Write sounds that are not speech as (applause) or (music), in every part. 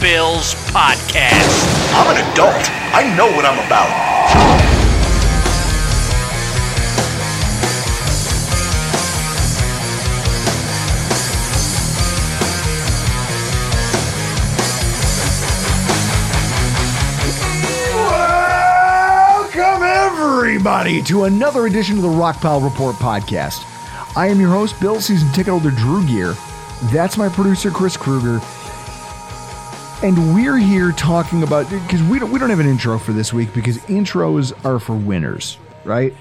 Bills podcast. I'm an adult. I know what I'm about. Welcome, everybody, to another edition of the Rockpile Report podcast. I am your host, Bill Season Ticket Holder Drew Gear. That's my producer, Chris Kruger. And we're here talking about because we don't we don't have an intro for this week because intros are for winners, right?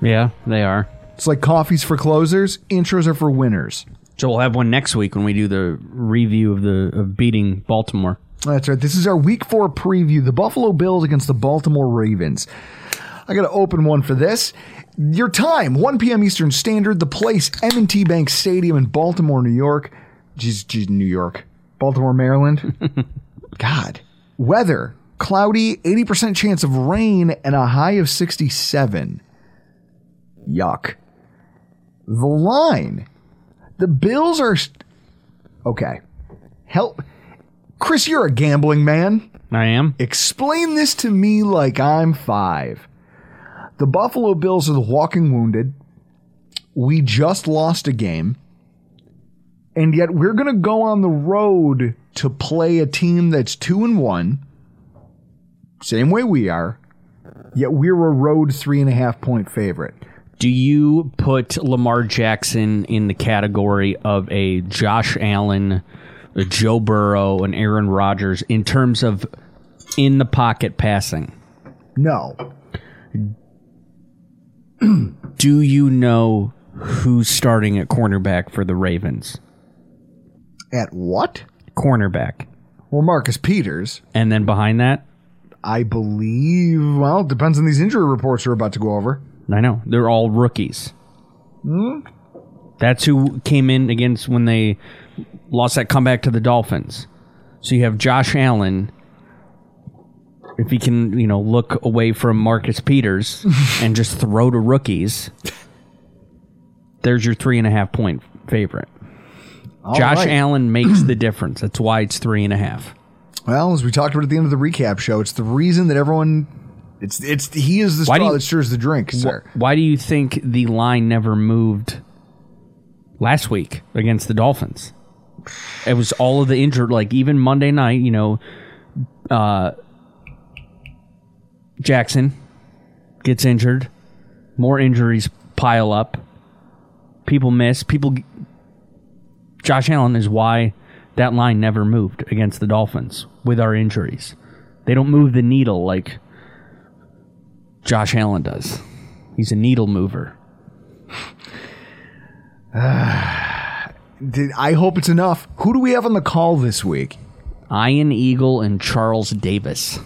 Yeah, they are. It's like coffees for closers. Intros are for winners. So we'll have one next week when we do the review of the of beating Baltimore. That's right. This is our week four preview. The Buffalo Bills against the Baltimore Ravens. I got to open one for this. Your time, 1 p.m. Eastern Standard. The place, M&T Bank Stadium in Baltimore, New York. Jeez, geez, New York. Baltimore, Maryland. (laughs) God. Weather, cloudy, 80% chance of rain, and a high of 67. Yuck. The line. The Bills are. St- Okay. Help. Chris, you're a gambling man. I am. Explain this to me like I'm five. The Buffalo Bills are the walking wounded. We just lost a game. And yet we're going to go on the road to play a team that's two and one. Same way we are. Yet we're a road three and a half point favorite. Do you put Lamar Jackson in the category of a Josh Allen, a Joe Burrow, and Aaron Rodgers in terms of in the pocket passing? No. Do you know who's starting at cornerback for the Ravens? At what? Cornerback. Well, Marcus Peters. And then behind that, I believe, well, it depends on these injury reports we're about to go over. I know they're all rookies. Hmm? That's who came in against when they lost that comeback to the Dolphins. So you have Josh Allen. If he can, you know, look away from Marcus Peters (laughs) and just throw to rookies, there's your three and a half point favorite. All Josh right. Allen makes the difference. That's why it's three and a half. Well, as we talked about at the end of the recap show, it's the reason that everyone it's it's he is the straw you- that stirs the drink, sir. Wh- Why do you think the line never moved last week against the Dolphins? It was all of the injured, like even Monday night, you know, uh, Jackson gets injured, more injuries pile up, people miss, people. Josh Allen is why that line never moved against the Dolphins with our injuries. They don't move the needle like Josh Allen does. He's a needle mover. (sighs) Did- I hope it's enough. Who do we have on the call this week? Ian Eagle and Charles Davis.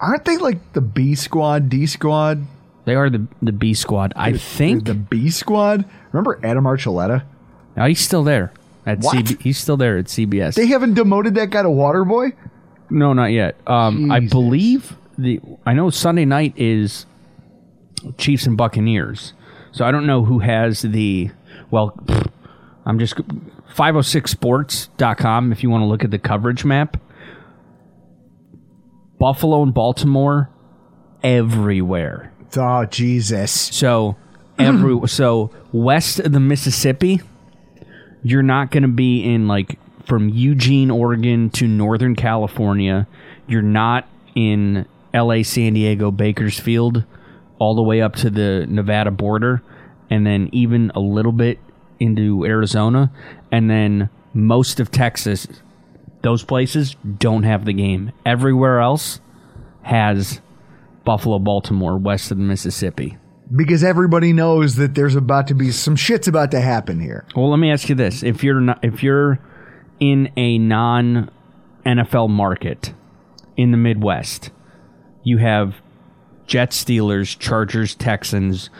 Aren't they like the B squad, D squad? They are the the B squad. I think the B squad. Remember Adam Archuleta? Oh, he's still there at What? CB. He's still there at CBS. They haven't demoted that guy to water boy. no, not yet. Um, I Jesus. believe the. I know Sunday night is Chiefs and Buccaneers. So I don't know who has the. Well, pfft, I'm just 506sports.com if you want to look at the coverage map. Buffalo and Baltimore everywhere. Oh Jesus! So every so west of the Mississippi, you're not going to be in like from Eugene, Oregon to Northern California. You're not in L.A., San Diego, Bakersfield, all the way up to the Nevada border, and then even a little bit into Arizona, and then most of Texas. Those places don't have the game. Everywhere else has Buffalo, Baltimore, west of the Mississippi. Because everybody knows that there's about to be some shit's about to happen here. Well, let me ask you this: if you're not, if you're in a non NFL market in the Midwest, you have Jets, Steelers, Chargers, Texans,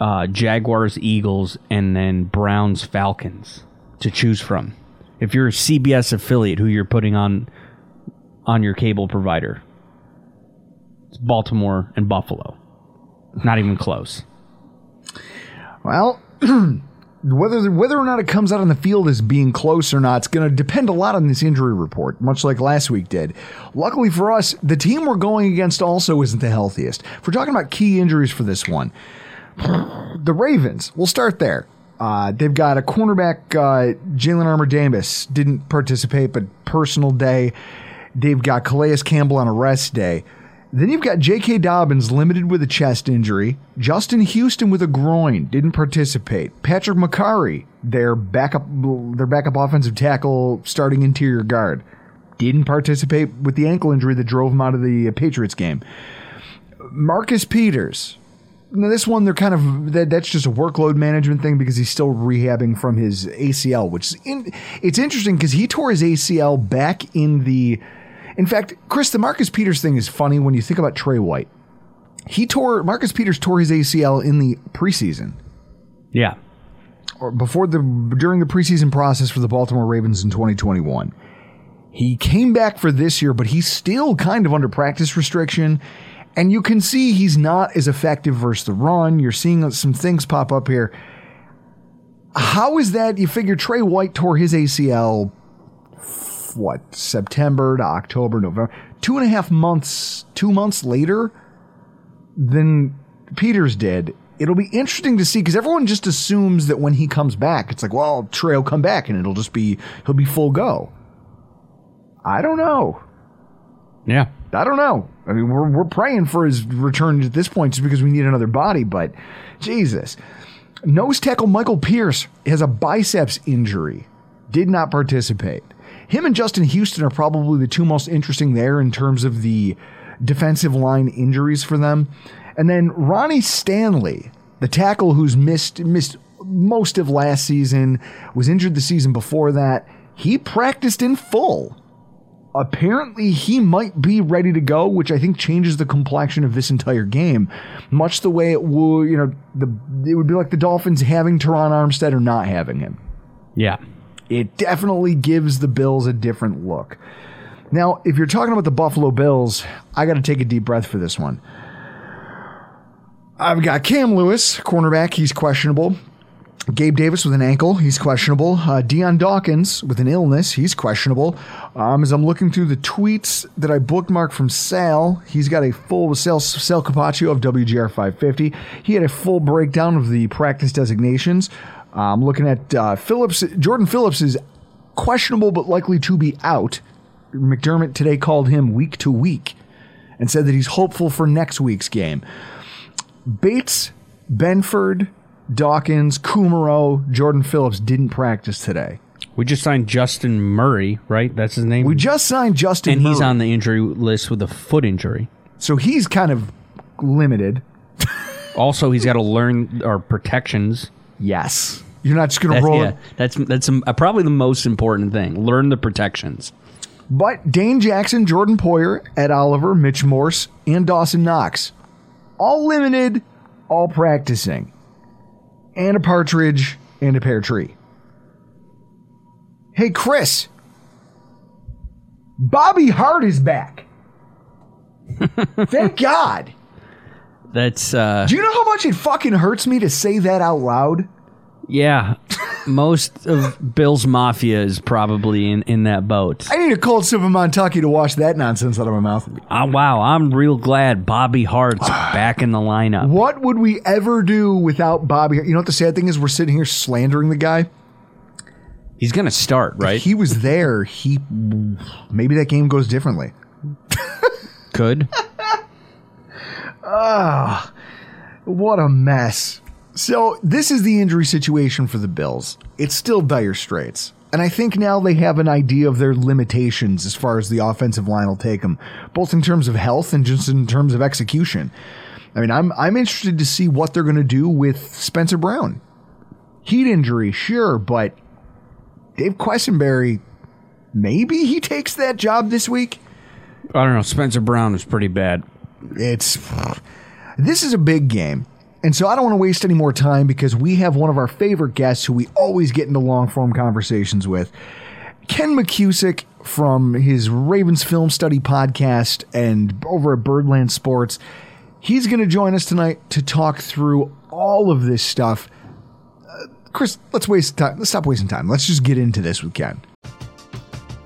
uh, Jaguars, Eagles, and then Browns, Falcons to choose from. If you're a CBS affiliate, who you're putting on on your cable provider, it's Baltimore and Buffalo. Not even close. Well, (clears throat) whether whether or not it comes out on the field as being close or not, it's going to depend a lot on this injury report, much like last week did. Luckily for us, the team we're going against also isn't the healthiest. If we're talking about key injuries for this one, (sighs) the Ravens. We'll start there. Uh, they've got a cornerback, uh, Jalyn Armour-Davis, didn't participate, but personal day. They've got Calais Campbell on a rest day. Then you've got J.K. Dobbins limited with a chest injury. Justin Houston with a groin didn't participate. Patrick Mekari, their backup, their backup offensive tackle, starting interior guard, didn't participate with the ankle injury that drove him out of the Patriots game. Marcus Peters. Now this one, they're kind of that, that's just a workload management thing because he's still rehabbing from his ACL, which is in, it's interesting because he tore his ACL back in the. In fact, Chris, the Marcus Peters thing is funny when you think about Tre White. He tore Marcus Peters tore his ACL in the preseason Yeah. or before the during the preseason process for the Baltimore Ravens in 2021. He came back for this year, but he's still kind of under practice restriction. And you can see he's not as effective versus the run. You're seeing some things pop up here. How is that? You figure Tre White tore his ACL, what, September to October, November, two and a half months, two months later than Peters did. It'll be interesting to see because everyone just assumes that when he comes back, it's like, well, Tre will come back and it'll just be, he'll be full go. I don't know. Yeah. I don't know. I mean, we're, we're praying for his return at this point just because we need another body, but Jesus. Nose tackle Michael Pierce has a biceps injury, did not participate. Him and Justin Houston are probably the two most interesting there in terms of the defensive line injuries for them. And then Ronnie Stanley, the tackle who's missed missed most of last season, was injured the season before that. He practiced in full apparently he might be ready to go, which I think changes the complexion of this entire game. Much the way it would, you know, the it would be like the Dolphins having Teron Armstead or not having him. Yeah. It definitely gives the Bills a different look. Now, if you're talking about the Buffalo Bills, I got to take a deep breath for this one. I've got Cam Lewis, cornerback, he's questionable. Gabe Davis with an ankle, he's questionable. Uh, Dion Dawkins with an illness, he's questionable. Um, as I'm looking through the tweets that I bookmarked from Sal, he's got a full Sal, Sal Capaccio of WGR 550. He had a full breakdown of the practice designations. I'm looking at uh, Phillips. Jordan Phillips is questionable but likely to be out. McDermott today called him week to week and said that he's hopeful for next week's game. Bates, Benford, Dawkins, Kumerow, Jordan Phillips didn't practice today. We just signed Justin Murray, right? That's his name. We just signed Justin and he's on the injury list with a foot injury. so he's kind of limited. Also, he's got to learn our protections. Yes, you're not just going to roll yeah, it. that's that's um, uh, probably the most important thing. Learn the protections. But Dane Jackson, Jordan Poyer, Ed Oliver, Mitch Morse, and Dawson Knox all limited, all practicing, and a partridge and a pear tree. Hey, Chris. Bobby Hart is back. (laughs) Thank God. That's uh Do you know how much it fucking hurts me to say that out loud? yeah. (laughs) Most of Bill's Mafia is probably in, in that boat. I need a cold sip of Montucky to wash that nonsense out of my mouth. Uh, wow, I'm real glad Bobby Hart's (sighs) back in the lineup. What would we ever do without Bobby? You know what the sad thing is? We're sitting here slandering the guy. He's gonna start, right? He was there. He maybe that game goes differently. Could. (laughs) Ah, what a mess. So, this is the injury situation for the Bills. It's still dire straits. And I think now they have an idea of their limitations as far as the offensive line will take them, both in terms of health and just in terms of execution. I mean, I'm I'm interested to see what they're going to do with Spencer Brown. Heat injury, sure, but Dave Quessenberry, maybe he takes that job this week. I don't know. Spencer Brown is pretty bad. It's this is a big game. And so I don't want to waste any more time because we have one of our favorite guests who we always get into long form conversations with. Ken McKusick from his Ravens Film Study podcast and over at Birdland Sports. He's going to join us tonight to talk through all of this stuff. Uh, Chris, let's waste time. Let's stop wasting time. Let's just get into this with Ken.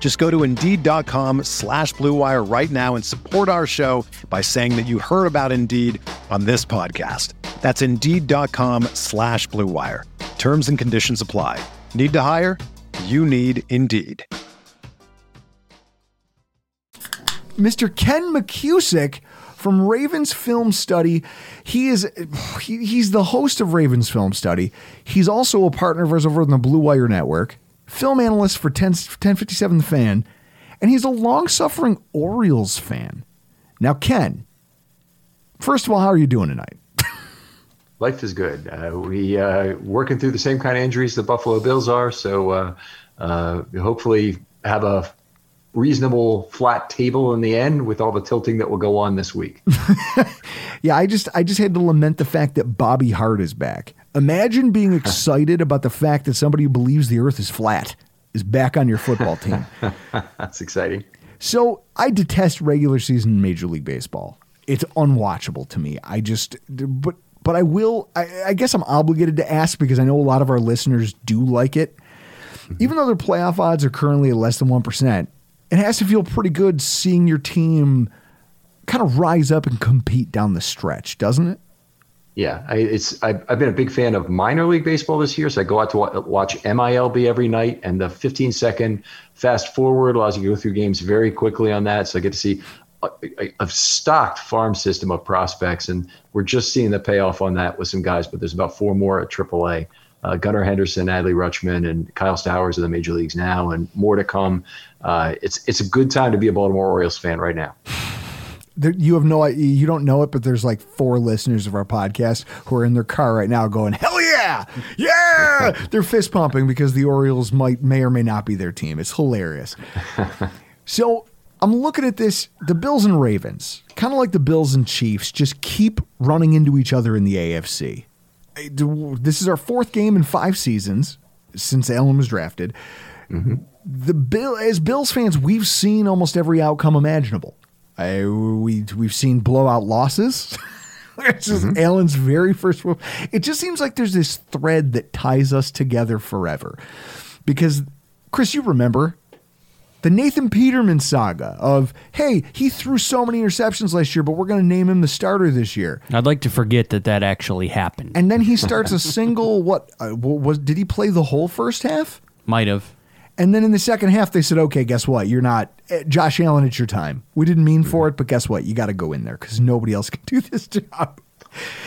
Just go to Indeed.com slash BlueWire right now and support our show by saying that you heard about Indeed on this podcast. That's Indeed.com slash BlueWire. Terms and conditions apply. Need to hire? You need Indeed. Mr. Ken McKusick from Ravens Film Study. He is he, he's the host of Ravens Film Study. He's also a partner of ours over in the Blue Wire Network, film analyst for 10, 1057 The Fan, and he's a long-suffering Orioles fan. Now, Ken, first of all, how are you doing tonight? (laughs) life is good. Uh, we uh, working through the same kind of injuries the Buffalo Bills are, so uh, uh, hopefully have a reasonable flat table in the end with all the tilting that will go on this week. (laughs) Yeah, I just I just had to lament the fact that Bobby Hart is back. Imagine being excited about the fact that somebody who believes the earth is flat is back on your football team. (laughs) That's exciting. So I detest regular season Major League Baseball. It's unwatchable to me. I just, but but I will. I, I guess I'm obligated to ask because I know a lot of our listeners do like it. Mm-hmm. Even though their playoff odds are currently at less than one percent, it has to feel pretty good seeing your team kind of rise up and compete down the stretch, doesn't it? Yeah, I, it's I've, I've been a big fan of minor league baseball this year, so I go out to wa- watch MILB every night, and the 15 second fast forward allows you to go through games very quickly on that. So I get to see a, a, a stocked farm system of prospects, and we're just seeing the payoff on that with some guys. But there's about four more at AAA. Uh, Gunnar Henderson, Adley Rutschman, and Kyle Stowers in the major leagues now, and more to come. Uh, it's it's a good time to be a Baltimore Orioles fan right now. There, you have no you don't know it, but there's like four listeners of our podcast who are in their car right now going, "Hell yeah, yeah!" (laughs) They're fist pumping because the Orioles might may or may not be their team. It's hilarious. (laughs) so I'm looking at this. The Bills and Ravens, kind of like the Bills and Chiefs, just keep running into each other in the AFC. This is our fourth game in five seasons since Allen was drafted. Mm-hmm. The Bill, as Bills fans, we've seen almost every outcome imaginable. I, we we've seen blowout losses. (laughs) It's just Allen's very first. one. It just seems like there's this thread that ties us together forever. Because Chris, you remember The Nathan Peterman saga of, hey, he threw so many interceptions last year, but we're going to name him the starter this year. I'd like to forget that that actually happened. And then he starts a (laughs) single. What uh, was? Did he play the whole first half? Might have. And then in the second half, they said, "Okay, guess what? You're not eh, Josh Allen. It's your time. We didn't mean for it, but guess what? You got to go in there because nobody else (laughs) can do this job."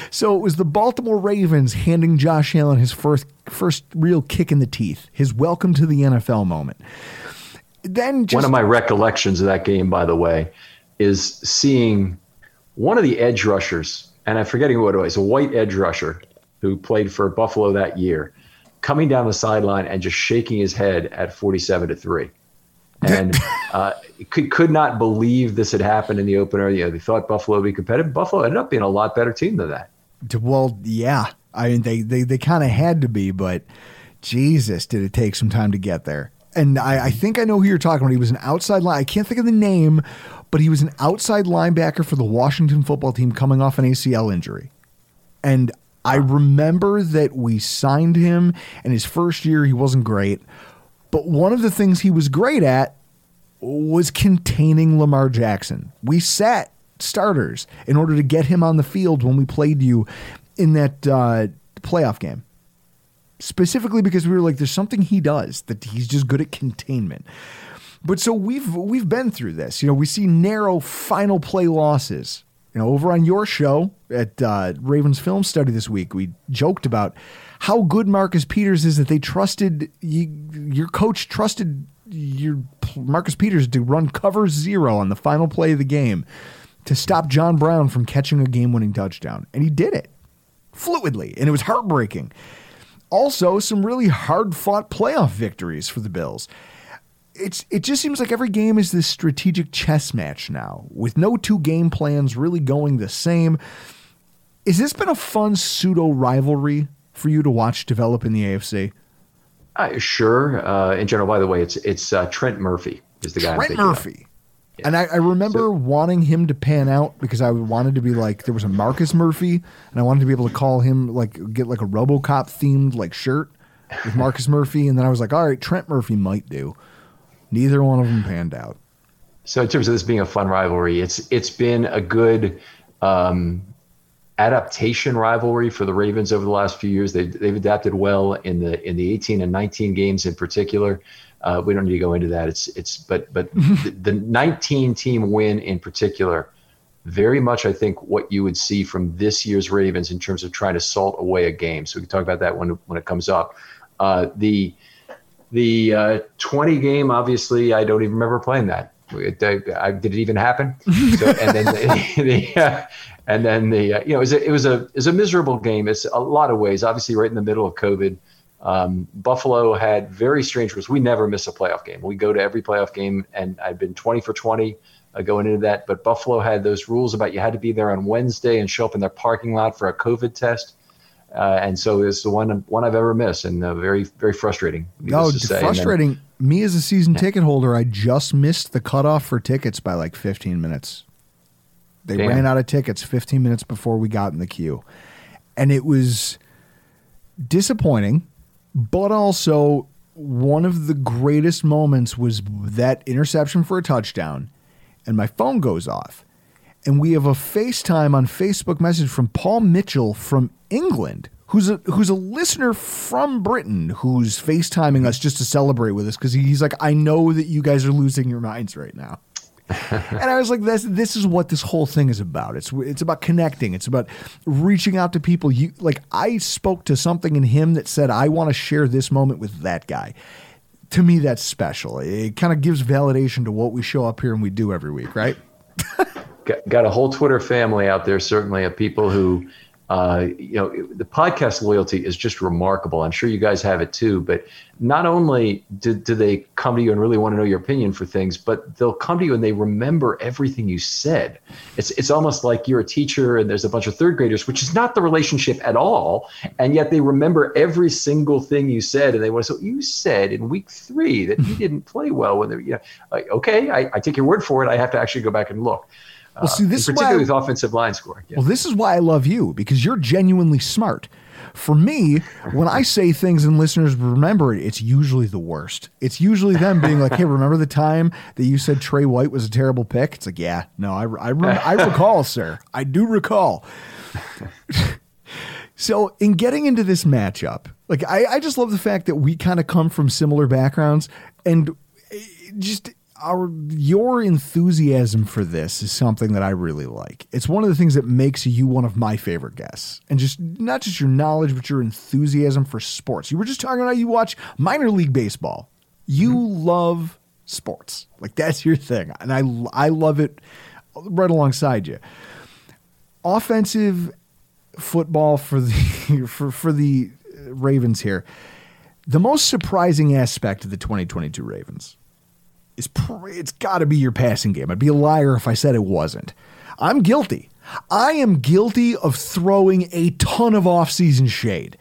So it was the Baltimore Ravens handing Josh Allen his first first real kick in the teeth, his welcome to the NFL moment. Then just, one of my recollections of that game, by the way, is seeing one of the edge rushers, and I'm forgetting what it was, a white edge rusher who played for Buffalo that year, coming down the sideline and just shaking his head at 47 to three, and (laughs) uh, could could not believe this had happened in the opener. You know, they thought Buffalo would be competitive. Buffalo ended up being a lot better team than that. Well, yeah, I mean they they they kind of had to be, but Jesus, did it take some time to get there? and I, I, think I know who you're talking about. He was an outside line. I can't think of the name, but he was an outside linebacker for the Washington football team coming off an ACL injury. And I remember that we signed him, and his first year he wasn't great. But one of the things he was great at was containing Lamar Jackson. We sat starters in order to get him on the field when we played you in that uh, playoff game specifically because we were like, there's something he does that he's just good at containment. But so we've we've been through this. You know, we see narrow final play losses. You know, over on your show at uh, Ravens Film Study this week, we joked about how good Marcus Peters is that they trusted you, your coach trusted your Marcus Peters to run cover zero on the final play of the game to stop John Brown from catching a game-winning touchdown, and he did it fluidly, and it was heartbreaking also some really hard fought playoff victories for the Bills. It's it just seems like every game is this strategic chess match now, with no two game plans really going the same. Has this been a fun pseudo rivalry for you to watch develop in the AFC? Uh, sure. Uh, in general, by the way, it's it's uh, Trent Murphy is the guy. Trent Murphy. Yeah. And I, I remember so, wanting him to pan out because I wanted to be like there was a Marcus Murphy, and I wanted to be able to call him like get like a RoboCop themed like shirt with Marcus Murphy, and then I was like, all right, Trent Murphy might do. Neither one of them panned out. So in terms of this being a fun rivalry, it's it's been a good um, adaptation rivalry for the Ravens over the last few years. They've they've adapted well in the in the 18 and 19 games in particular. Uh, we don't need to go into that. It's it's but but (laughs) the, the 19 team win in particular, very much I think what you would see from this year's Ravens in terms of trying to salt away a game. So we can talk about that when when it comes up. Uh, the the uh, 20 game, obviously, I don't even remember playing that. It, I, I, did it even happen? (laughs) So, and then the, (laughs) the uh, and then the uh, you know it was a, it was a it was a miserable game. It's a lot of ways. Obviously, right in the middle of COVID. Um, Buffalo had very strange rules. We never miss a playoff game. We go to every playoff game, and I've been 20 for 20 uh, going into that. But Buffalo had those rules about you had to be there on Wednesday and show up in their parking lot for a COVID test. Uh, and so it's the one one I've ever missed, and uh, very very frustrating. No, frustrating. Then, Me as a season yeah. ticket holder, I just missed the cutoff for tickets by like 15 minutes. They Damn. ran out of tickets 15 minutes before we got in the queue, and it was disappointing but also one of the greatest moments was that interception for a touchdown, and my phone goes off. And we have a FaceTime on Facebook message from Paul Mitchell from England, who's a who's a listener from Britain who's FaceTiming us just to celebrate with us because he's like, I know that you guys are losing your minds right now (laughs) and I was like, this this is what this whole thing is about. It's it's about connecting. It's about reaching out to people. You like I spoke to something in him that said, I want to share this moment with that guy. To me, that's special. It kind of gives validation to what we show up here and we do every week, right? (laughs) got, got a whole Twitter family out there, certainly, of people who uh, you know, the podcast loyalty is just remarkable. I'm sure you guys have it too. But not only do, do they come to you and really want to know your opinion for things, but they'll come to you and they remember everything you said. It's it's almost like you're a teacher and there's a bunch of third graders, which is not the relationship at all. And yet they remember every single thing you said, and they want to. So you said in week three that you (laughs) didn't play well when they, you know, like, okay, I, I take your word for it. I have to actually go back and look. Well, see, this particularly is why I, with offensive line scoring. Yeah. Well, this is why I love you because you're genuinely smart. For me, when I say things and listeners remember it, it's usually the worst. It's usually them being like, "Hey, remember the time that you said Tre White was a terrible pick?" It's like, "Yeah, no, I I, (laughs) I recall, sir. I do recall." (laughs) So, in getting into this matchup, like I, I just love the fact that we kind of come from similar backgrounds, and eh, just our your enthusiasm for this is something that I really like. It's one of the things that makes you one of my favorite guests, and just not just your knowledge, but your enthusiasm for sports. You were just talking about you watch minor league baseball. You mm-hmm. love sports, like that's your thing, and I I love it right alongside you. Offensive football for the (laughs) for for the Ravens here. The most surprising aspect of the 2022 Ravens is it's got to be your passing game. I'd be a liar if I said it wasn't. I'm guilty. I am guilty of throwing a ton of offseason shade.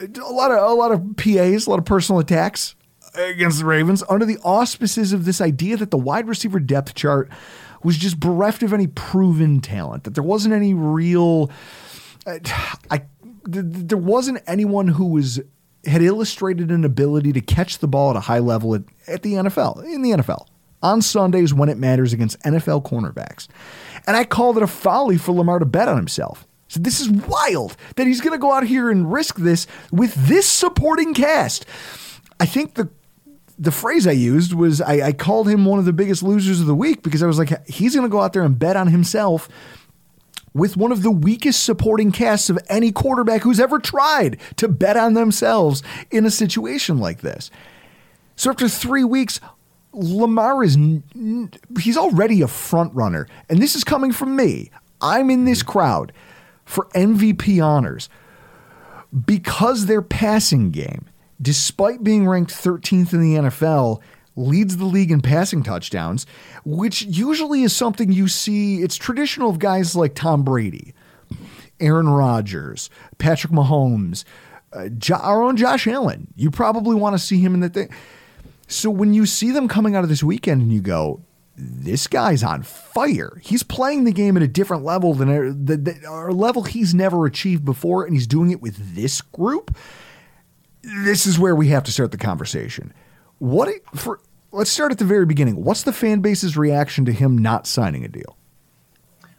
A lot of a lot of PAs, a lot of personal attacks against the Ravens under the auspices of this idea that the wide receiver depth chart was just bereft of any proven talent, that there wasn't any real uh, I, th- there wasn't anyone who was had illustrated an ability to catch the ball at a high level at, at the NFL in the NFL on Sundays when it matters against NFL cornerbacks. And I called it a folly for Lamar to bet on himself. So this is wild that he's going to go out here and risk this with this supporting cast. I think the the phrase I used was I, I called him one of the biggest losers of the week because I was like, he's going to go out there and bet on himself with one of the weakest supporting casts of any quarterback who's ever tried to bet on themselves in a situation like this. So after three weeks, Lamar is he's already a front runner, and this is coming from me. I'm in this crowd for MVP honors because their passing game, despite being ranked 13th in the NFL, leads the league in passing touchdowns, which usually is something you see. It's traditional of guys like Tom Brady, Aaron Rodgers, Patrick Mahomes, uh, jo- our own Josh Allen. You probably want to see him in the thing. So when you see them coming out of this weekend and you go, this guy's on fire. He's playing the game at a different level than a, the, the, a level he's never achieved before, and he's doing it with this group. This is where we have to start the conversation. What for? Let's start at the very beginning. What's the fan base's reaction to him not signing a deal?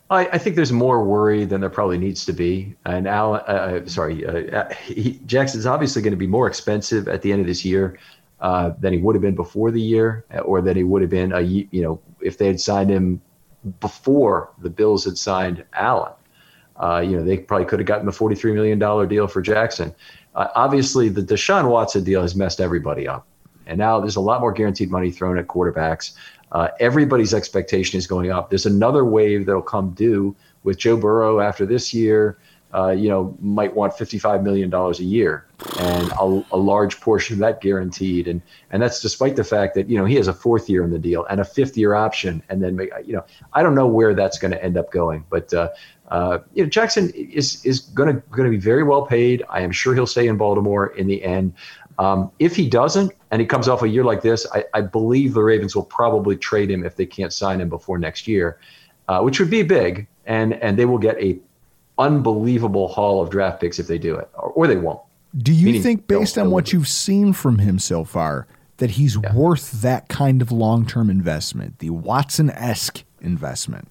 I, I think there's more worry than there probably needs to be. And Al, uh, uh sorry, uh, uh, he, Jackson's obviously going to be more expensive at the end of this year uh, than he would have been before the year, or than he would have been a you know if they had signed him before the Bills had signed Allen. Uh, you know, they probably could have gotten the $43 million deal for Jackson. Uh, obviously, the Deshaun Watson deal has messed everybody up. And now there's a lot more guaranteed money thrown at quarterbacks. Uh, everybody's expectation is going up. There's another wave that'll come due with Joe Burrow after this year. Uh, you know, might want $55 million a year and a, a, large portion of that guaranteed. And, and that's despite the fact that, you know, he has a fourth year in the deal and a fifth year option. And then, you know, I don't know where that's going to end up going, but, uh, uh, you know, Jackson is, is going to, going to be very well paid. I am sure he'll stay in Baltimore in the end. Um, if he doesn't, and he comes off a year like this, I, I, believe the Ravens will probably trade him if they can't sign him before next year, uh, which would be big, and and they will get a unbelievable haul of draft picks if they do it, or, or they won't. Do you Meaning think, based on what you've seen from him so far, that he's yeah. worth that kind of long term investment, the Watson esque investment?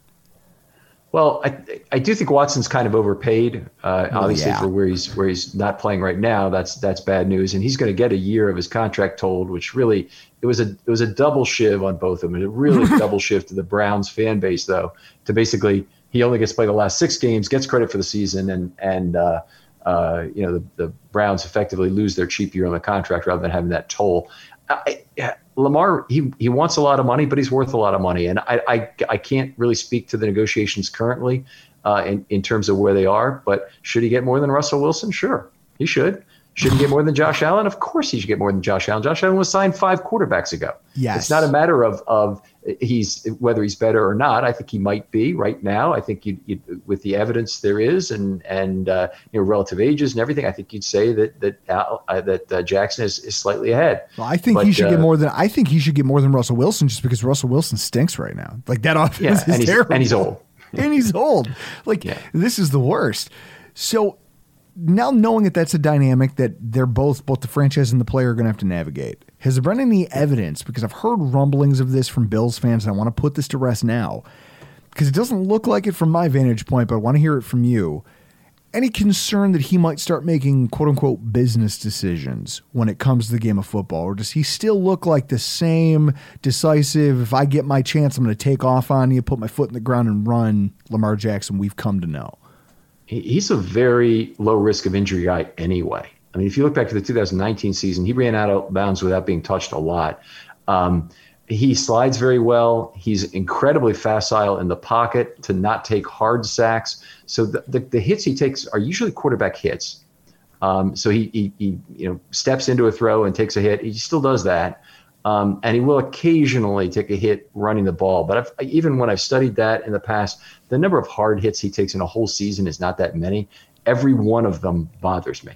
Well, I I do think Watson's kind of overpaid. Uh, obviously, yeah. for where he's where he's not playing right now, that's that's bad news. And he's going to get a year of his contract told, which really it was a it was a double shiv on both of them. It really (laughs) double shift to the Browns fan base though, to basically he only gets to play the last six games, gets credit for the season, and and uh, uh, you know the, the Browns effectively lose their cheap year on the contract rather than having that toll. I, Lamar, he, he wants a lot of money, but he's worth a lot of money. And I, I, I can't really speak to the negotiations currently uh, in, in terms of where they are. But should he get more than Russell Wilson? Sure, he should. Should he get more than Josh Allen? Of course he should get more than Josh Allen. Josh Allen was signed five quarterbacks ago. Yes. It's not a matter of, of he's whether he's better or not. I think he might be right now. I think you, you with the evidence there is and and uh, you know relative ages and everything. I think you'd say that that uh, that uh, Jackson is, is slightly ahead. Well, I think but, he should get uh, more than I think he should get more than Russell Wilson just because Russell Wilson stinks right now. Like that offense yeah, is and terrible. And he's old. (laughs) and he's old. Like yeah. this is the worst. So now knowing that that's a dynamic that they're both both the franchise and the player are going to have to navigate. Has there been any evidence? Because I've heard rumblings of this from Bills fans, and I want to put this to rest now because it doesn't look like it from my vantage point, but I want to hear it from you. Any concern that he might start making quote unquote business decisions when it comes to the game of football? Or does he still look like the same decisive, if I get my chance, I'm going to take off on you, put my foot in the ground and run Lamar Jackson we've come to know? He's a very low risk of injury guy anyway. I mean, if you look back to the 2019 season, he ran out of bounds without being touched a lot. Um, he slides very well. He's incredibly facile in the pocket to not take hard sacks. So the, the, the hits he takes are usually quarterback hits. Um, so he, he, he, you know steps into a throw and takes a hit. He still does that, um, and he will occasionally take a hit running the ball. But I've, even when I've studied that in the past, the number of hard hits he takes in a whole season is not that many. Every one of them bothers me.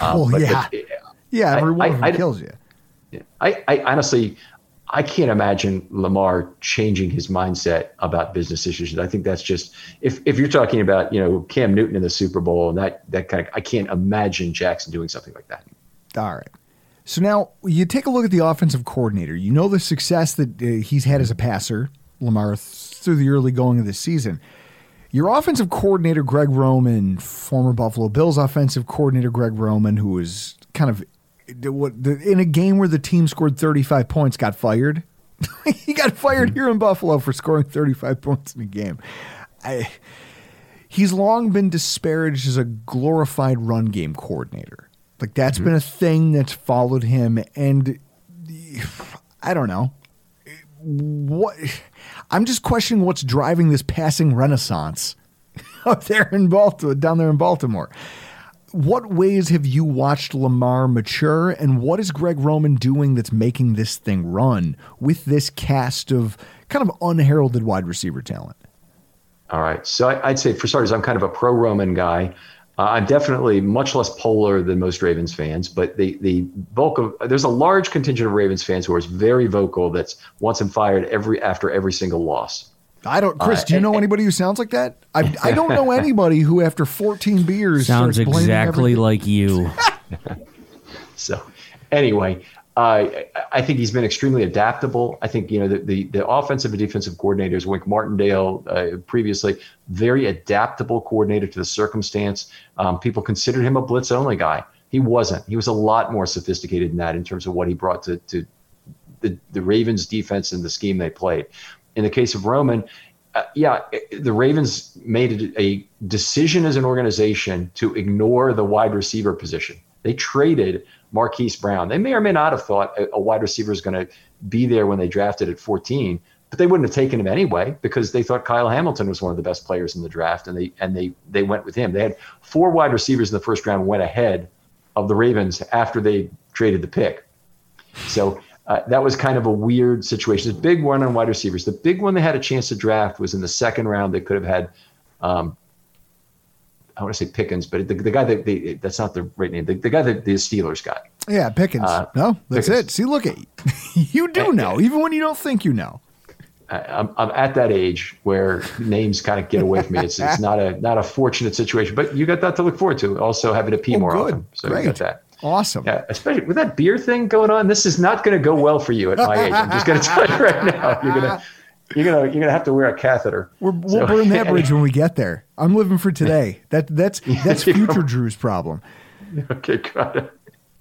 Um, well, yeah, yeah, every one I, of them I, kills you. I, I honestly, I can't imagine Lamar changing his mindset about business issues. I think that's just if if you're talking about you know Cam Newton in the Super Bowl and that that kind of I can't imagine Jackson doing something like that. All right. So now you take a look at the offensive coordinator. You know the success that uh, he's had as a passer, Lamar, through the early going of the season. Your offensive coordinator, Greg Roman, former Buffalo Bills offensive coordinator, Greg Roman, who was kind of in a game where the team scored 35 points, got fired. (laughs) he got fired here in Buffalo for scoring 35 points in a game. I, he's long been disparaged as a glorified run game coordinator. Like that's mm-hmm. been a thing that's followed him, and I don't know what. I'm just questioning what's driving this passing renaissance (laughs) up there in Baltimore, down there in Baltimore what ways have you watched Lamar mature, and what is Greg Roman doing that's making this thing run with this cast of kind of unheralded wide receiver talent? All right. So I, would say, for starters, I'm kind of a pro Roman guy. Uh, I'm definitely much less polar than most Ravens fans, but the the bulk of there's a large contingent of Ravens fans who are very vocal that's wants him fired every after every single loss. I don't, Chris. Uh, do you know anybody who sounds like that? I, I (laughs) don't know anybody who, after 14 beers, sounds exactly like you. (laughs) so, anyway, uh, I think he's been extremely adaptable. I think you know the the, the offensive and defensive coordinators, Wink Martindale, uh, previously very adaptable coordinator to the circumstance. Um, people considered him a blitz only guy. He wasn't. He was a lot more sophisticated than that in terms of what he brought to to the, the Ravens defense and the scheme they played in the case of Roman, uh, yeah, the Ravens made a decision as an organization to ignore the wide receiver position. They traded Marquise Brown. They may or may not have thought a, a wide receiver is going to be there when they drafted at 14, but they wouldn't have taken him anyway because they thought Kyle Hamilton was one of the best players in the draft, and they and they they went with him. They had four wide receivers in the first round, went ahead of the Ravens after they traded the pick. So uh, that was kind of a weird situation. The big one on wide receivers. The big one they had a chance to draft was in the second round. They could have had, um, I want to say Pickens, but the, the guy that they, that's not the right name. The, the guy that the Steelers got. Yeah, Pickens. Uh, no, that's Pickens. it. See, look at you. (laughs) you do know, even when you don't think you know. I'm, I'm at that age where names kind of get away from me. It's, it's not a not a fortunate situation, but you got that to look forward to. Also having to pee oh, more good. often, so Great. you got that. Awesome. Yeah, especially with that beer thing going on. This is not going to go well for you at my age. I'm just going (laughs) to tell you right now. You're gonna you're gonna you're gonna have to wear a catheter. we will so, burn that (laughs) bridge when we get there. I'm living for today. That that's (laughs) that's future Drew's problem. Okay, got it.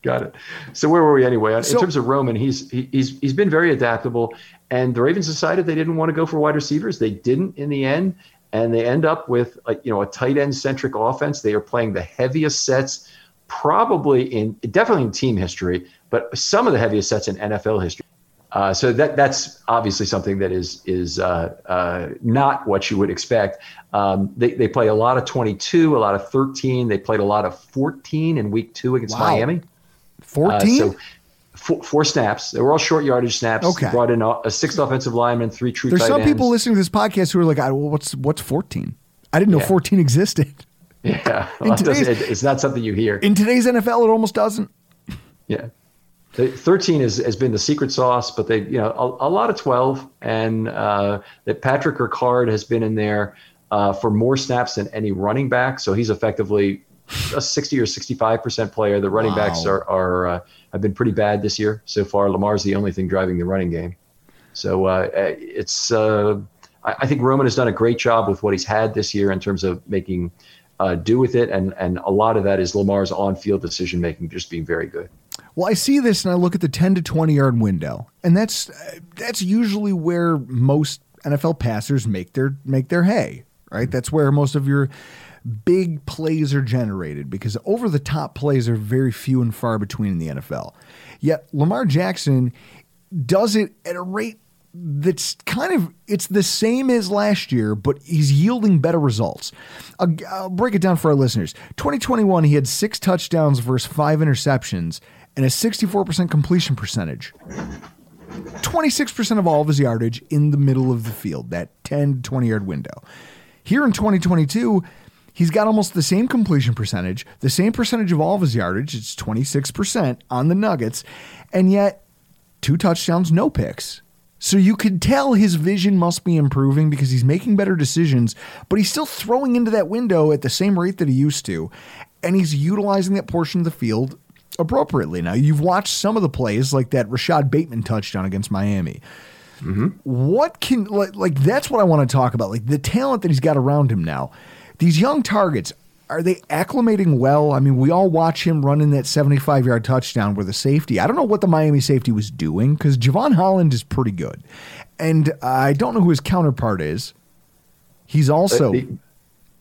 Got it. So where were we anyway? In so, terms of Roman, he's he, he's he's been very adaptable, and the Ravens decided they didn't want to go for wide receivers. They didn't in the end, and they end up with a, you know a tight end centric offense. They are playing the heaviest sets probably in definitely in team history, but some of the heaviest sets in NFL history. Uh, so that that's obviously something that is is uh, uh, not what you would expect. Um, they they play a lot of 22, a lot of 13. They played a lot of 14 in week two against wow. Miami. 14. so four, four, snaps. They were all short yardage snaps. Okay. Brought in a, a sixth offensive lineman, three true. There's some ends. people listening to this podcast who are like, well, "What's what's 14? I didn't know yeah. 14 existed." (laughs) Yeah, well, today's, it's not something you hear in today's NFL. It almost doesn't. Yeah, thirteen is, has been the secret sauce, but they, you know, a, a lot of twelve, and uh, that Patrick Ricard has been in there uh, for more snaps than any running back, so he's effectively a 60 or 65 percent player. The running backs are are uh, have been pretty bad this year so far. Lamar's the only thing driving the running game. So uh, it's uh, I, I think Roman has done a great job with what he's had this year in terms of making uh, do with it, and and a lot of that is Lamar's on-field decision making just being very good. Well, I see this and I look at the 10 to 20 yard window, and that's that's usually where most NFL passers make their make their hay, right? Mm-hmm. That's where most of your big plays are generated because over the top plays are very few and far between in the NFL. Yet Lamar Jackson does it at a rate that's kind of it's the same as last year, but he's yielding better results. I'll, I'll break it down for our listeners. 2021, he had six touchdowns versus five interceptions and a 64% completion percentage. 26% of all of his yardage in the middle of the field, that 10 to 20 yard window. Here in 2022, he's got almost the same completion percentage, the same percentage of all of his yardage, it's 26% on the Nuggets, and yet two touchdowns, no picks. So you could tell his vision must be improving because he's making better decisions, but he's still throwing into that window at the same rate that he used to, and he's utilizing that portion of the field appropriately. Now, you've watched some of the plays like that Rashad Bateman touchdown against Miami. Mm-hmm. What can like, like that's what I want to talk about. Like the talent that he's got around him now. These young targets, are they acclimating well? I mean, we all watch him running that 75 yard touchdown with a safety. I don't know what the Miami safety was doing because Jevon Holland is pretty good. And I don't know who his counterpart is. He's also, uh, the-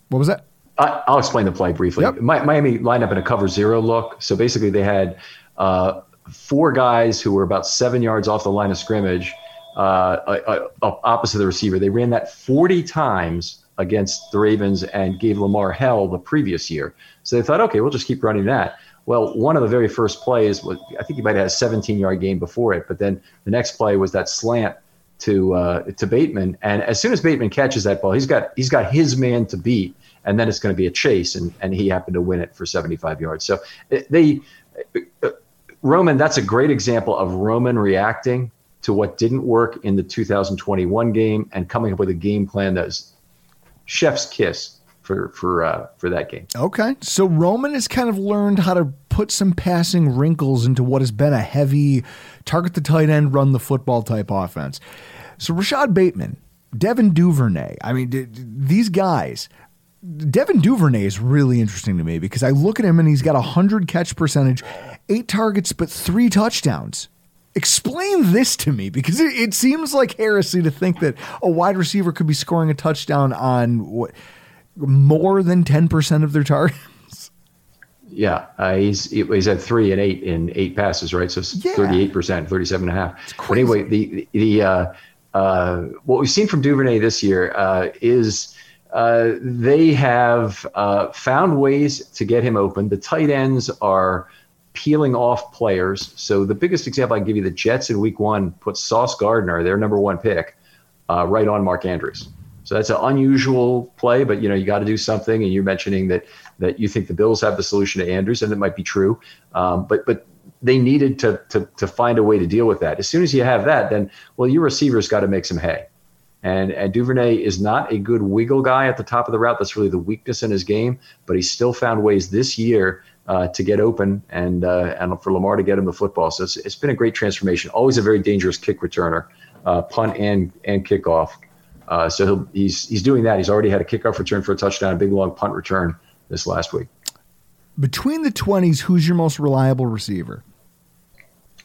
what was that? I, I'll explain the play briefly. Yep. Mi- Miami lined up in a cover zero look. So basically, they had uh, four guys who were about seven yards off the line of scrimmage, uh, uh, uh, opposite the receiver. They ran that 40 times against the Ravens and gave Lamar hell the previous year. So they thought, okay, we'll just keep running that. Well, one of the very first plays was, I think he might have had a 17 yard game before it, but then the next play was that slant to uh, to Bateman, and as soon as Bateman catches that ball, he's got he's got his man to beat, and then it's going to be a chase, and and he happened to win it for 75 yards. So uh, they uh, Roman, that's a great example of Roman reacting to what didn't work in the 2021 game and coming up with a game plan that was chef's kiss for for uh, for that game. Okay. So Roman has kind of learned how to put some passing wrinkles into what has been a heavy target the tight end, run the football type offense. So Rashad Bateman, Devin Duvernay, I mean, these guys, Devin Duvernay is really interesting to me because I look at him and he's got a 100 catch percentage, eight targets, but three touchdowns. Explain this to me because it, it seems like heresy to think that a wide receiver could be scoring a touchdown on what more than 10% of their targets. Yeah, uh, he's he's had three and eight in eight passes, right? So thirty-eight percent, thirty-seven and a half. But anyway, the the uh, uh, what we've seen from Duvernay this year uh, is uh, they have uh, found ways to get him open. The tight ends are peeling off players. So the biggest example I can give you: the Jets in Week One put Sauce Gardner, their number one pick, uh, right on Mark Andrews. So that's an unusual play, but you know you got to do something. And you're mentioning that that you think the Bills have the solution to Andrews, and it might be true. Um, but but they needed to, to to find a way to deal with that. As soon as you have that, then well, your receivers got to make some hay. And, and Duvernay is not a good wiggle guy at the top of the route. That's really the weakness in his game. But he still found ways this year uh, to get open and uh, and for Lamar to get him the football. So it's, it's been a great transformation. Always a very dangerous kick returner, uh, punt and and kickoff. Uh, so he'll, he's he's doing that. He's already had a kickoff return for a touchdown, a big long punt return this last week. Between the 20s, who's your most reliable receiver?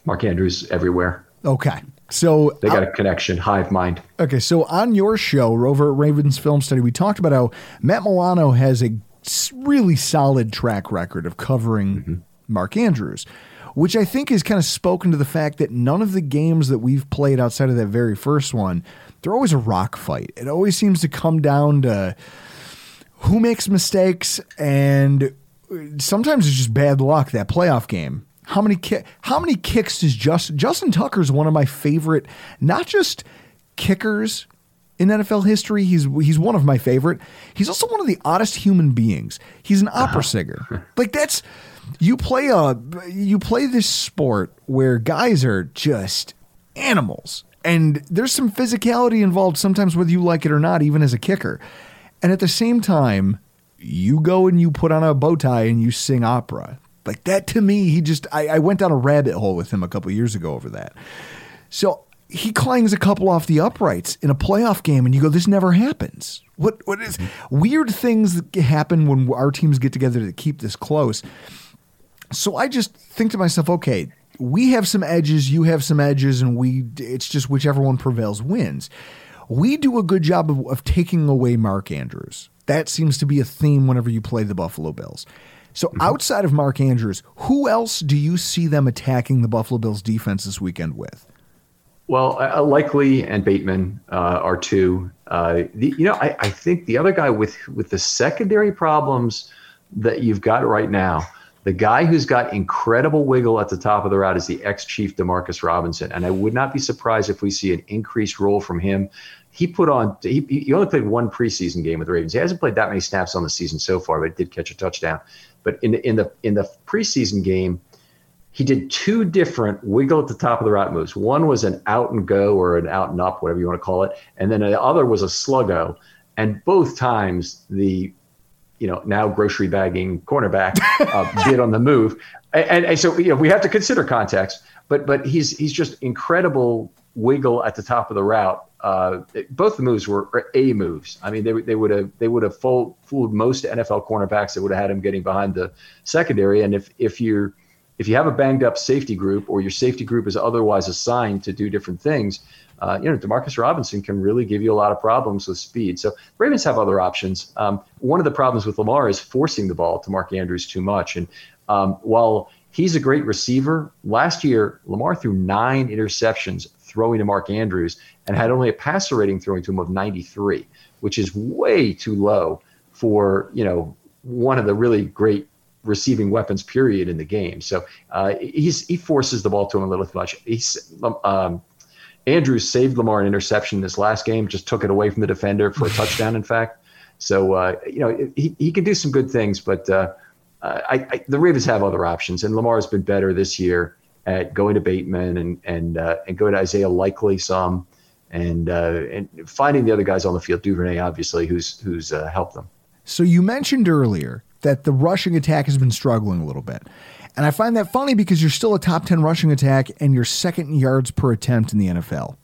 Mark Andrews everywhere. Okay. So They got a connection, hive mind. Okay, so on your show, Rover at Ravens Film Study, we talked about how Matt Milano has a really solid track record of covering mm-hmm. Mark Andrews, which I think has kind of spoken to the fact that none of the games that we've played outside of that very first one, they're always a rock fight. It always seems to come down to who makes mistakes and uh, sometimes it's just bad luck that playoff game. How many ki- how many kicks does Justin Justin Tucker is one of my favorite not just kickers in NFL history. He's he's one of my favorite. He's also one of the oddest human beings. He's an opera (laughs) singer. Like that's you play a you play this sport where guys are just animals and there's some physicality involved sometimes whether you like it or not even as a kicker. And at the same time, you go and you put on a bow tie and you sing opera. Like that to me, he just I, I went down a rabbit hole with him a couple years ago over that. So he clangs a couple off the uprights in a playoff game, and you go, "This never happens." What what is mm-hmm. weird things that happen when our teams get together to keep this close? So I just think to myself, okay, we have some edges, you have some edges, and we it's just whichever one prevails wins. We do a good job of, of taking away Mark Andrews. That seems to be a theme whenever you play the Buffalo Bills. So outside of Mark Andrews, who else do you see them attacking the Buffalo Bills defense this weekend with? Well, uh, Likely and Bateman uh, are two. Uh, the, you know, I, I, think the other guy with with the secondary problems that you've got right now, the guy who's got incredible wiggle at the top of the route is the ex-chief Demarcus Robinson, and I would not be surprised if we see an increased role from him. He put on he, he only played one preseason game with the Ravens. He hasn't played that many snaps on the season so far, but he did catch a touchdown. But in the, in the in the preseason game, he did two different wiggle at the top of the route moves. One was an out and go or an out and up, whatever you want to call it, and then the other was a sluggo. And both times the you know now grocery bagging cornerback uh, (laughs) did on the move, and, and so you know we have to consider context. But but he's he's just incredible wiggle at the top of the route. Uh, both the moves were A moves. I mean, they, they would have they would have fooled, fooled most NFL cornerbacks that would have had him getting behind the secondary. And if if you're if you have a banged up safety group or your safety group is otherwise assigned to do different things, uh, you know, Demarcus Robinson can really give you a lot of problems with speed. So Ravens have other options. Um, one of the problems with Lamar is forcing the ball to Mark Andrews too much. And um, while he's a great receiver, last year Lamar threw nine interceptions throwing to Mark Andrews and had only a passer rating throwing to him of 93, which is way too low for you know one of the really great receiving weapons period in the game. So uh, he's he forces the ball to him a little too much. He's um, Andrews saved Lamar an interception this last game, just took it away from the defender for a touchdown. In fact, so uh, you know he he can do some good things, but uh, I, I, the Ravens have other options, and Lamar has been better this year at going to Bateman and and uh, and going to Isaiah Likely some. And, uh, and finding the other guys on the field, Duvernay obviously, who's who's uh, helped them. So you mentioned earlier that the rushing attack has been struggling a little bit. And I find that funny because you're still a top 10 rushing attack and you're second in yards per attempt in the NFL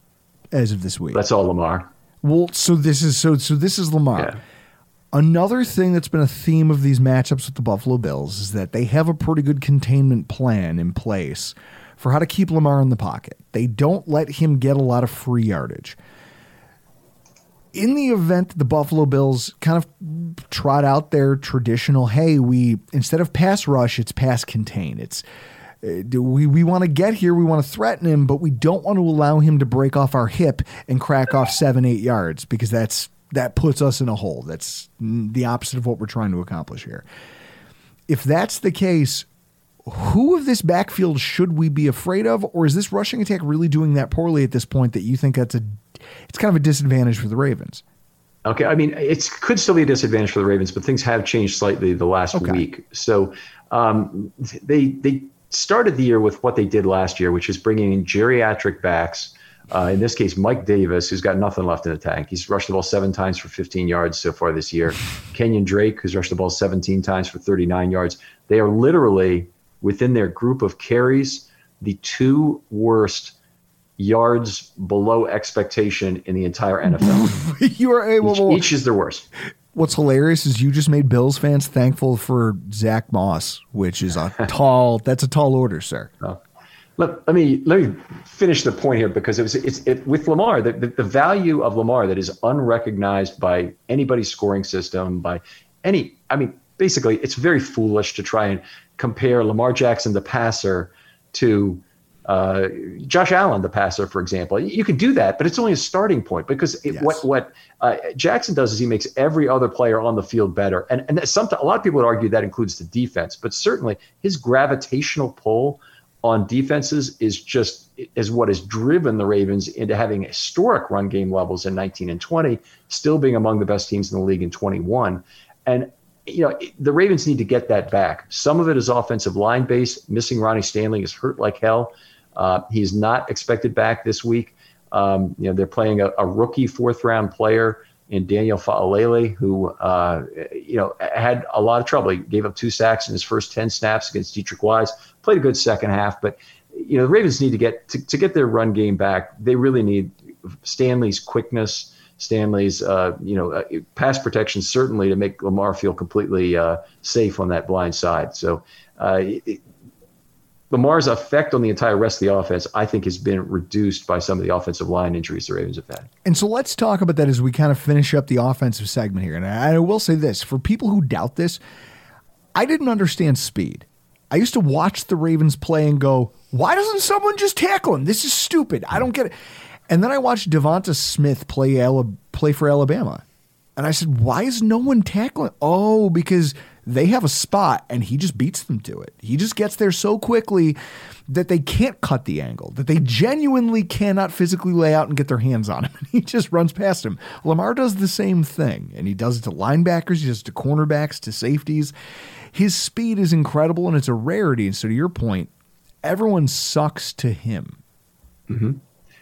as of this week. That's all Lamar. Well, so this is so so this is Lamar. Yeah. Another thing that's been a theme of these matchups with the Buffalo Bills is that they have a pretty good containment plan in place for how to keep Lamar in the pocket. They don't let him get a lot of free yardage in the event the Buffalo Bills kind of trot out their traditional, hey, we instead of pass rush, it's pass contain. It's uh, we we want to get here, we want to threaten him, but we don't want to allow him to break off our hip and crack off seven, eight yards because that's that puts us in a hole. That's the opposite of what we're trying to accomplish here. If that's the case, who of this backfield should we be afraid of, or is this rushing attack really doing that poorly at this point that you think that's a it's kind of a disadvantage for the Ravens. Okay, I mean it could still be a disadvantage for the Ravens, but things have changed slightly the last okay. week. So um, they they started the year with what they did last year, which is bringing in geriatric backs. Uh, in this case, Mike Davis, who's got nothing left in the tank. He's rushed the ball seven times for 15 yards so far this year. Kenyon Drake, who's rushed the ball 17 times for 39 yards. They are literally within their group of carries the two worst yards below expectation in the entire (laughs) NFL. you are able. Each, each is the worst. What's hilarious is you just made Bills fans thankful for Zack Moss, which is a (laughs) tall. That's a tall order, sir. Oh. Let, let me let me finish the point here because it was it's it, with Lamar the, the, the value of Lamar that is unrecognized by anybody's scoring system by any I mean basically it's very foolish to try and compare Lamar Jackson the passer to uh, Josh Allen, the passer, for example. You can do that, but it's only a starting point because it, yes. what what uh, Jackson does is he makes every other player on the field better. And and sometimes a lot of people would argue that includes the defense, but certainly his gravitational pull on defenses is just is what has driven the Ravens into having historic run game levels in 19 and 20, still being among the best teams in the league in 21. And you know the Ravens need to get that back. Some of it is offensive line based. Missing Ronnie Stanley is hurt like hell. Uh, he's not expected back this week. Um, you know, they're playing a, a, rookie fourth round player in Daniel Faalele, who uh, you know had a lot of trouble. He gave up two sacks in his first ten snaps against Deatrich Wise. Played a good second half, but you know the Ravens need to get to, to get their run game back. They really need Stanley's quickness, Stanley's uh, you know uh, pass protection certainly to make Lamar feel completely uh, safe on that blind side. So. Uh, it, Lamar's effect on the entire rest of the offense, I think, has been reduced by some of the offensive line injuries the Ravens have had. And so let's talk about that as we kind of finish up the offensive segment here. And I will say this for people who doubt this, I didn't understand speed. I used to watch the Ravens play and go, why doesn't someone just tackle him? This is stupid. I don't get it. And then I watched Devonta Smith play, play for Alabama. And I said, why is no one tackling? Oh, because they have a spot and he just beats them to it. He just gets there so quickly that they can't cut the angle, that they genuinely cannot physically lay out and get their hands on him. (laughs) he just runs past him. Lamar does the same thing, and he does it to linebackers, he does it to cornerbacks, to safeties. His speed is incredible and it's a rarity. And so, to your point, everyone sucks to him. Mm-hmm.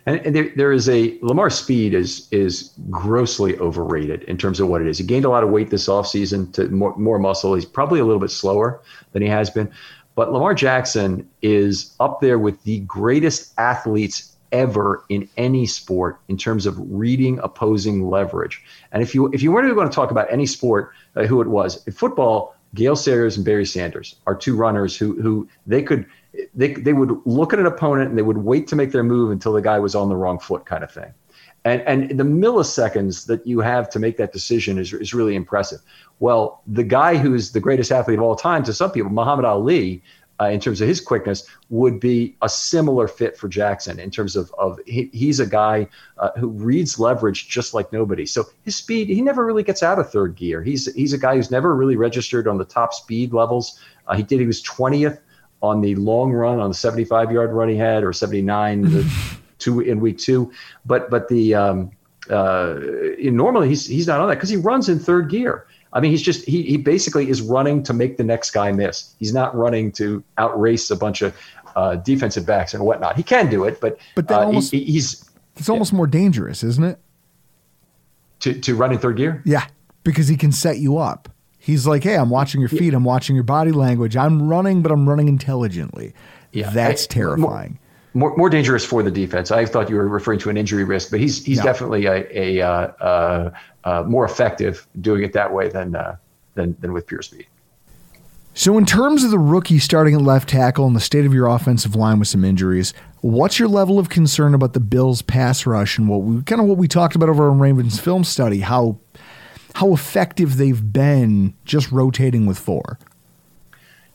And, and there, there is a Lamar speed is is grossly overrated in terms of what it is. He gained a lot of weight this offseason to more, more muscle. He's probably a little bit slower than he has been. But Lamar Jackson is up there with the greatest athletes ever in any sport in terms of reading opposing leverage. And if you if you were going to talk about any sport, uh, who it was in football, Gale Sayers and Barry Sanders are two runners who who they could they, they would look at an opponent and they would wait to make their move until the guy was on the wrong foot kind of thing. And and the milliseconds that you have to make that decision is, is really impressive. Well the guy who's the greatest athlete of all time to some people muhammad ali uh, in terms of his quickness would be a similar fit for jackson in terms of, of he, he's a guy uh, who reads leverage just like nobody. So his speed he never really gets out of third gear. He's he's a guy who's never really registered on the top speed levels. Uh, he did he was 20th on the long run on the 75 yard run he had or 79 the (laughs) two in week two but but the um, uh, normally he's he's not on that because he runs in third gear I mean, he's just he he basically is running to make the next guy miss. He's not running to outrace a bunch of uh, defensive backs and whatnot. He can do it, but but uh, almost, he, he's it's almost yeah. more dangerous, isn't it? To to run in third gear? Yeah, because he can set you up. He's like, hey, I'm watching your feet. I'm watching your body language. I'm running, but I'm running intelligently. Yeah, that's terrifying. More, more, dangerous for the defense. I thought you were referring to an injury risk, but he's he's no. definitely a, a uh, uh, uh, more effective doing it that way than uh, than than with pure speed. So, in terms of the rookie starting at left tackle and the state of your offensive line with some injuries, what's your level of concern about the Bills' pass rush and what we kind of what we talked about over on Ravens film study? How how effective they've been just rotating with four.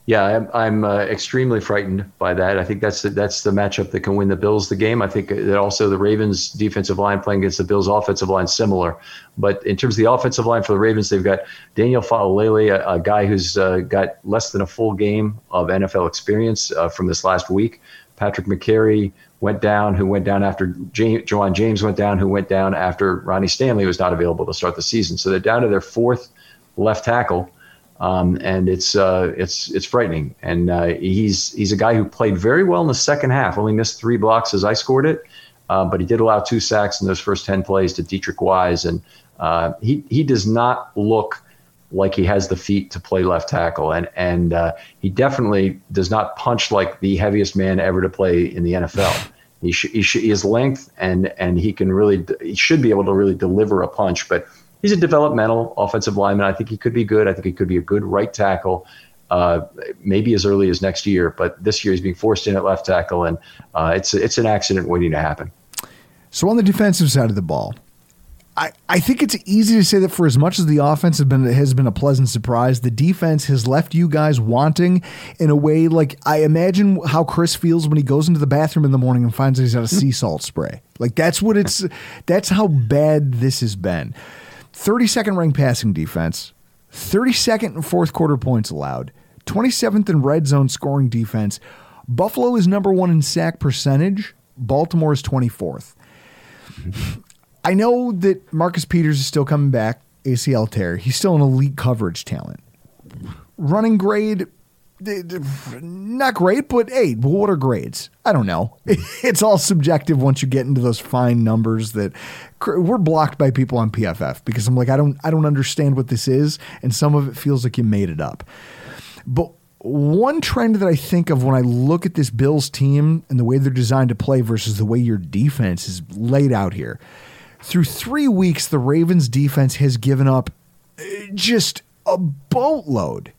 Yeah, I'm, I'm uh, extremely frightened by that. I think that's the, that's the matchup that can win the Bills the game. I think that also the Ravens defensive line playing against the Bills offensive line similar. But in terms of the offensive line for the Ravens, they've got Daniel Faalele, a, a guy who's uh, got less than a full game of NFL experience uh, from this last week. Patrick Mekari, went down, who went down after James, Ja'Wuan James went down, who went down after Ronnie Stanley was not available to start the season. So they're down to their fourth left tackle, um, and it's uh, it's it's frightening. And uh, he's he's a guy who played very well in the second half. Only missed three blocks as I scored it, uh, but he did allow two sacks in those first ten plays to Deatrich Wise, and uh, he he does not look like he has the feet to play left tackle, and and uh, he definitely does not punch like the heaviest man ever to play in the NFL. He, sh- he, sh- length and and he can really he should be able to really deliver a punch. But he's a developmental offensive lineman. I think he could be good. I think he could be a good right tackle. Uh, maybe as early as next year, but this year he's being forced in at left tackle, and uh, it's it's an accident waiting to happen. So on the defensive side of the ball, I, I think it's easy to say that for as much as the offense has been has been a pleasant surprise, the defense has left you guys wanting in a way like I imagine how Chris feels when he goes into the bathroom in the morning and finds that he's got a sea salt spray. Like that's what it's that's how bad this has been. 32nd ranked passing defense, 32nd and fourth quarter points allowed, 27th in red zone scoring defense. Buffalo is number 1 in sack percentage, Baltimore is 24th. I know that Marcus Peters is still coming back, ACL tear. He's still an elite coverage talent. Running grade, not great, but hey, what are grades? I don't know. (laughs) It's all subjective once you get into those fine numbers that we're blocked by people on PFF because I'm like, I don't, I don't understand what this is, and some of it feels like you made it up. But one trend that I think of when I look at this Bills team and the way they're designed to play versus the way your defense is laid out here, through three weeks, the Ravens defense has given up eh, just a boatload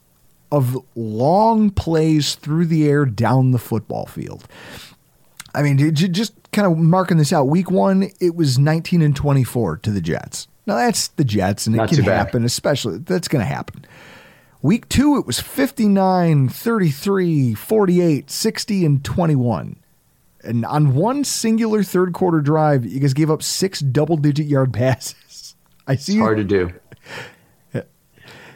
of long plays through the air down the football field. I mean, just kind of marking this out. Week one, it was 19 and 24 to the Jets. Now that's the Jets, and it Not can happen, especially that's going to happen. Week two, it was 59, 33, 48, 60, and 21. And on one singular third quarter drive, you guys gave up six double digit yard (laughs) passes. I see. It's hard to do. (laughs)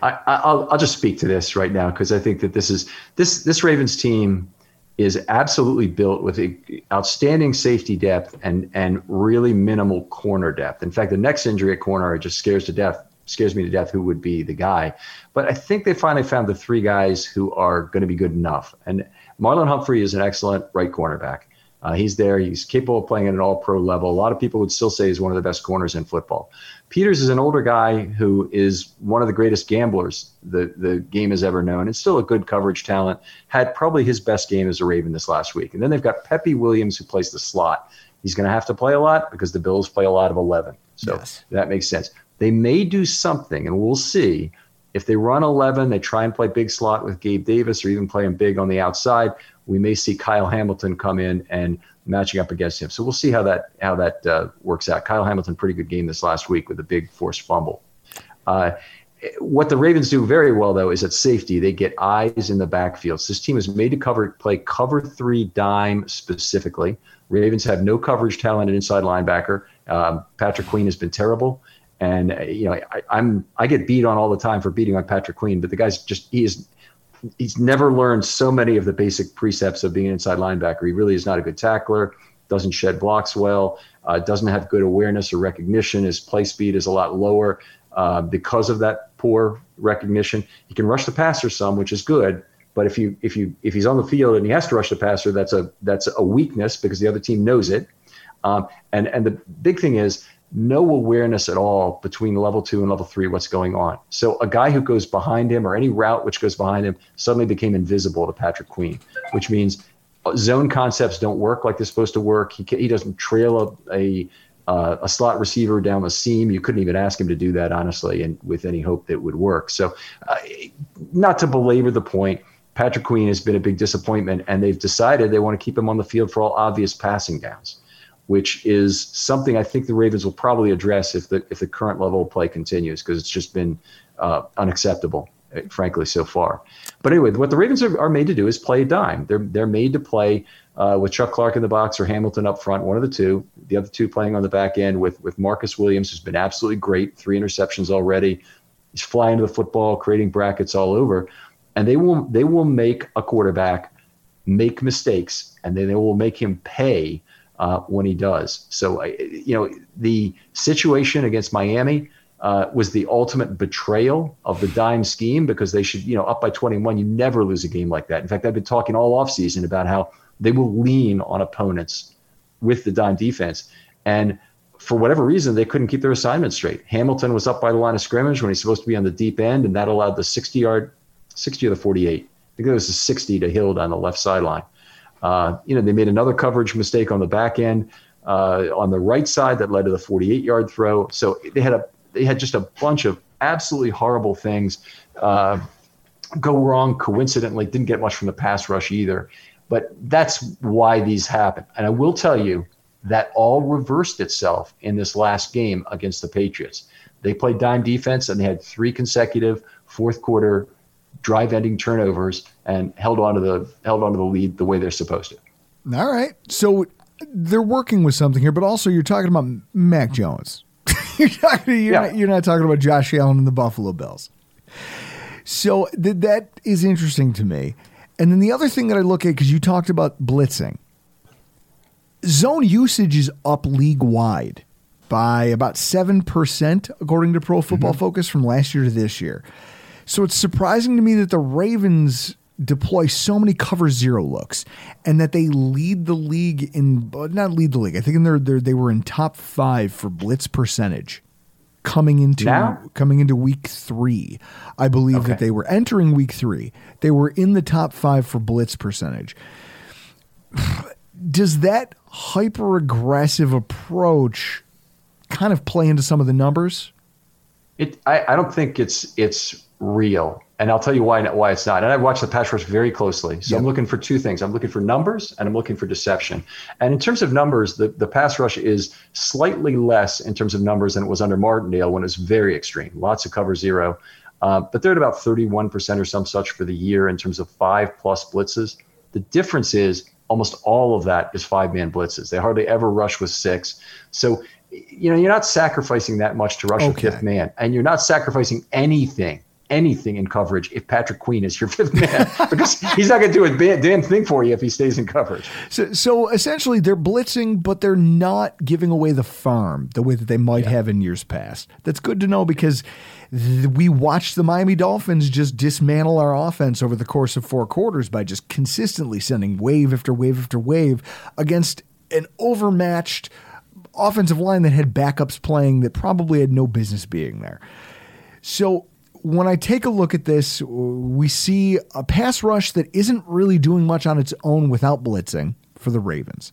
I, will I'll just speak to this right now because I think that this is this this Ravens team is absolutely built with a, outstanding safety depth and and really minimal corner depth. In fact, the next injury at corner just scares to death scares me to death who would be the guy. But I think they finally found the three guys who are going to be good enough. And Marlon Humphrey is an excellent right cornerback. Uh, he's there. He's capable of playing at an all pro level. A lot of people would still say he's one of the best corners in football. Peters is an older guy who is one of the greatest gamblers the, the game has ever known and still a good coverage talent. Had probably his best game as a Raven this last week. And then they've got Pepe Williams who plays the slot. He's going to have to play a lot because the Bills play a lot of 11. So yes. that makes sense. They may do something, and we'll see. If they run 11, they try and play big slot with Gabe Davis or even play him big on the outside we may see Kyle Hamilton come in and matching up against him. So we'll see how that how that uh, works out. Kyle Hamilton, pretty good game this last week with a big forced fumble. Uh, what the Ravens do very well though is at safety they get eyes in the backfield. So this team is made to cover play cover three dime specifically. Ravens have no coverage talent at inside linebacker. Um, Patrick Queen has been terrible. And uh, you know, I, am I get beat on all the time for beating on Patrick Queen, but the guy's just he is he's never learned so many of the basic precepts of being an inside linebacker. He really is not a good tackler, doesn't shed blocks well, uh, doesn't have good awareness or recognition. His play speed is a lot lower uh, because of that poor recognition. He can rush the passer some, which is good. But if you if you if he's on the field and he has to rush the passer, that's a that's a weakness because the other team knows it. Um, and and the big thing is no awareness at all between level two and level three what's going on. So a guy who goes behind him or any route which goes behind him suddenly became invisible to Patrick Queen, which means zone concepts don't work like they're supposed to work. He, he doesn't trail a, a, uh, a slot receiver down the seam. You couldn't even ask him to do that, honestly, and with any hope that it would work. So, uh, not to belabor the point, Patrick Queen has been a big disappointment, and they've decided they want to keep him on the field for all obvious passing downs which is something I think the Ravens will probably address if the if the current level of play continues because it's just been uh, unacceptable, eh, frankly, so far. But anyway, what the Ravens are, are made to do is play a dime. They're they're made to play uh, with Chuck Clark in the box or Hamilton up front, one of the two. The other two playing on the back end with with Marcus Williams, who's been absolutely great, three interceptions already. He's flying to the football, creating brackets all over, and they will they will make a quarterback make mistakes, and then they will make him pay uh, when he does. So, you know, the situation against Miami uh, was the ultimate betrayal of the dime scheme because they should, you know, up by 21, you never lose a game like that. In fact, I've been talking all offseason about how they will lean on opponents with the dime defense. And for whatever reason, they couldn't keep their assignment straight. Hamilton was up by the line of scrimmage when he's supposed to be on the deep end, and that allowed the 60 yard, 60 of the 48. I think it was a 60 to Hill on the left sideline. Uh, you know, they made another coverage mistake on the back end uh, on the right side that led to the 48 yard throw. So they had a they had just a bunch of absolutely horrible things uh, go wrong. Coincidentally, didn't get much from the pass rush either. But that's why these happen. And I will tell you that all reversed itself in this last game against the Patriots. They played dime defense and they had three consecutive fourth quarter drive ending turnovers and held on to the held on to the lead the way they're supposed to. All right. So they're working with something here, but also you're talking about Mac Jones. (laughs) you're, talking, you're, yeah. not, you're not talking about Josh Allen and the Buffalo Bills. So th- that is interesting to me. And then the other thing that I look at, because you talked about blitzing, zone usage is up league wide by about 7%, according to Pro Football mm-hmm. Focus, from last year to this year. So it's surprising to me that the Ravens deploy so many cover zero looks and that they lead the league in not lead the league. I think in their, their they were in top five for blitz percentage coming into Now? coming into week three. I believe that they were entering week three. They were in the top five for blitz percentage. (sighs) Does that hyper aggressive approach kind of play into some of the numbers? It, I, I don't think it's it's real, and I'll tell you why why it's not. And I watch the pass rush very closely, so I'm looking for two things. I'm looking for numbers, and I'm looking for deception. And in terms of numbers, the the pass rush is slightly less in terms of numbers than it was under Martindale when it was very extreme, lots of cover zero. Uh, but they're at about 31% or some such for the year in terms of five plus blitzes. The difference is almost all of that is five man blitzes. They hardly ever rush with six. So, you know, you're not sacrificing that much to rush with Okay. fifth man, and you're not sacrificing anything, anything in coverage if Patrick Queen is your (laughs) fifth man, because he's not going to do a damn thing for you if he stays in coverage. So, so essentially, they're blitzing, but they're not giving away the farm the way that they might have in years past. That's good to know because th- we watched the Miami Dolphins just dismantle our offense over the course of four quarters by just consistently sending wave after wave after wave against an overmatched offensive line that had backups playing that probably had no business being there. So when I take a look at this, we see a pass rush that isn't really doing much on its own without blitzing for the Ravens.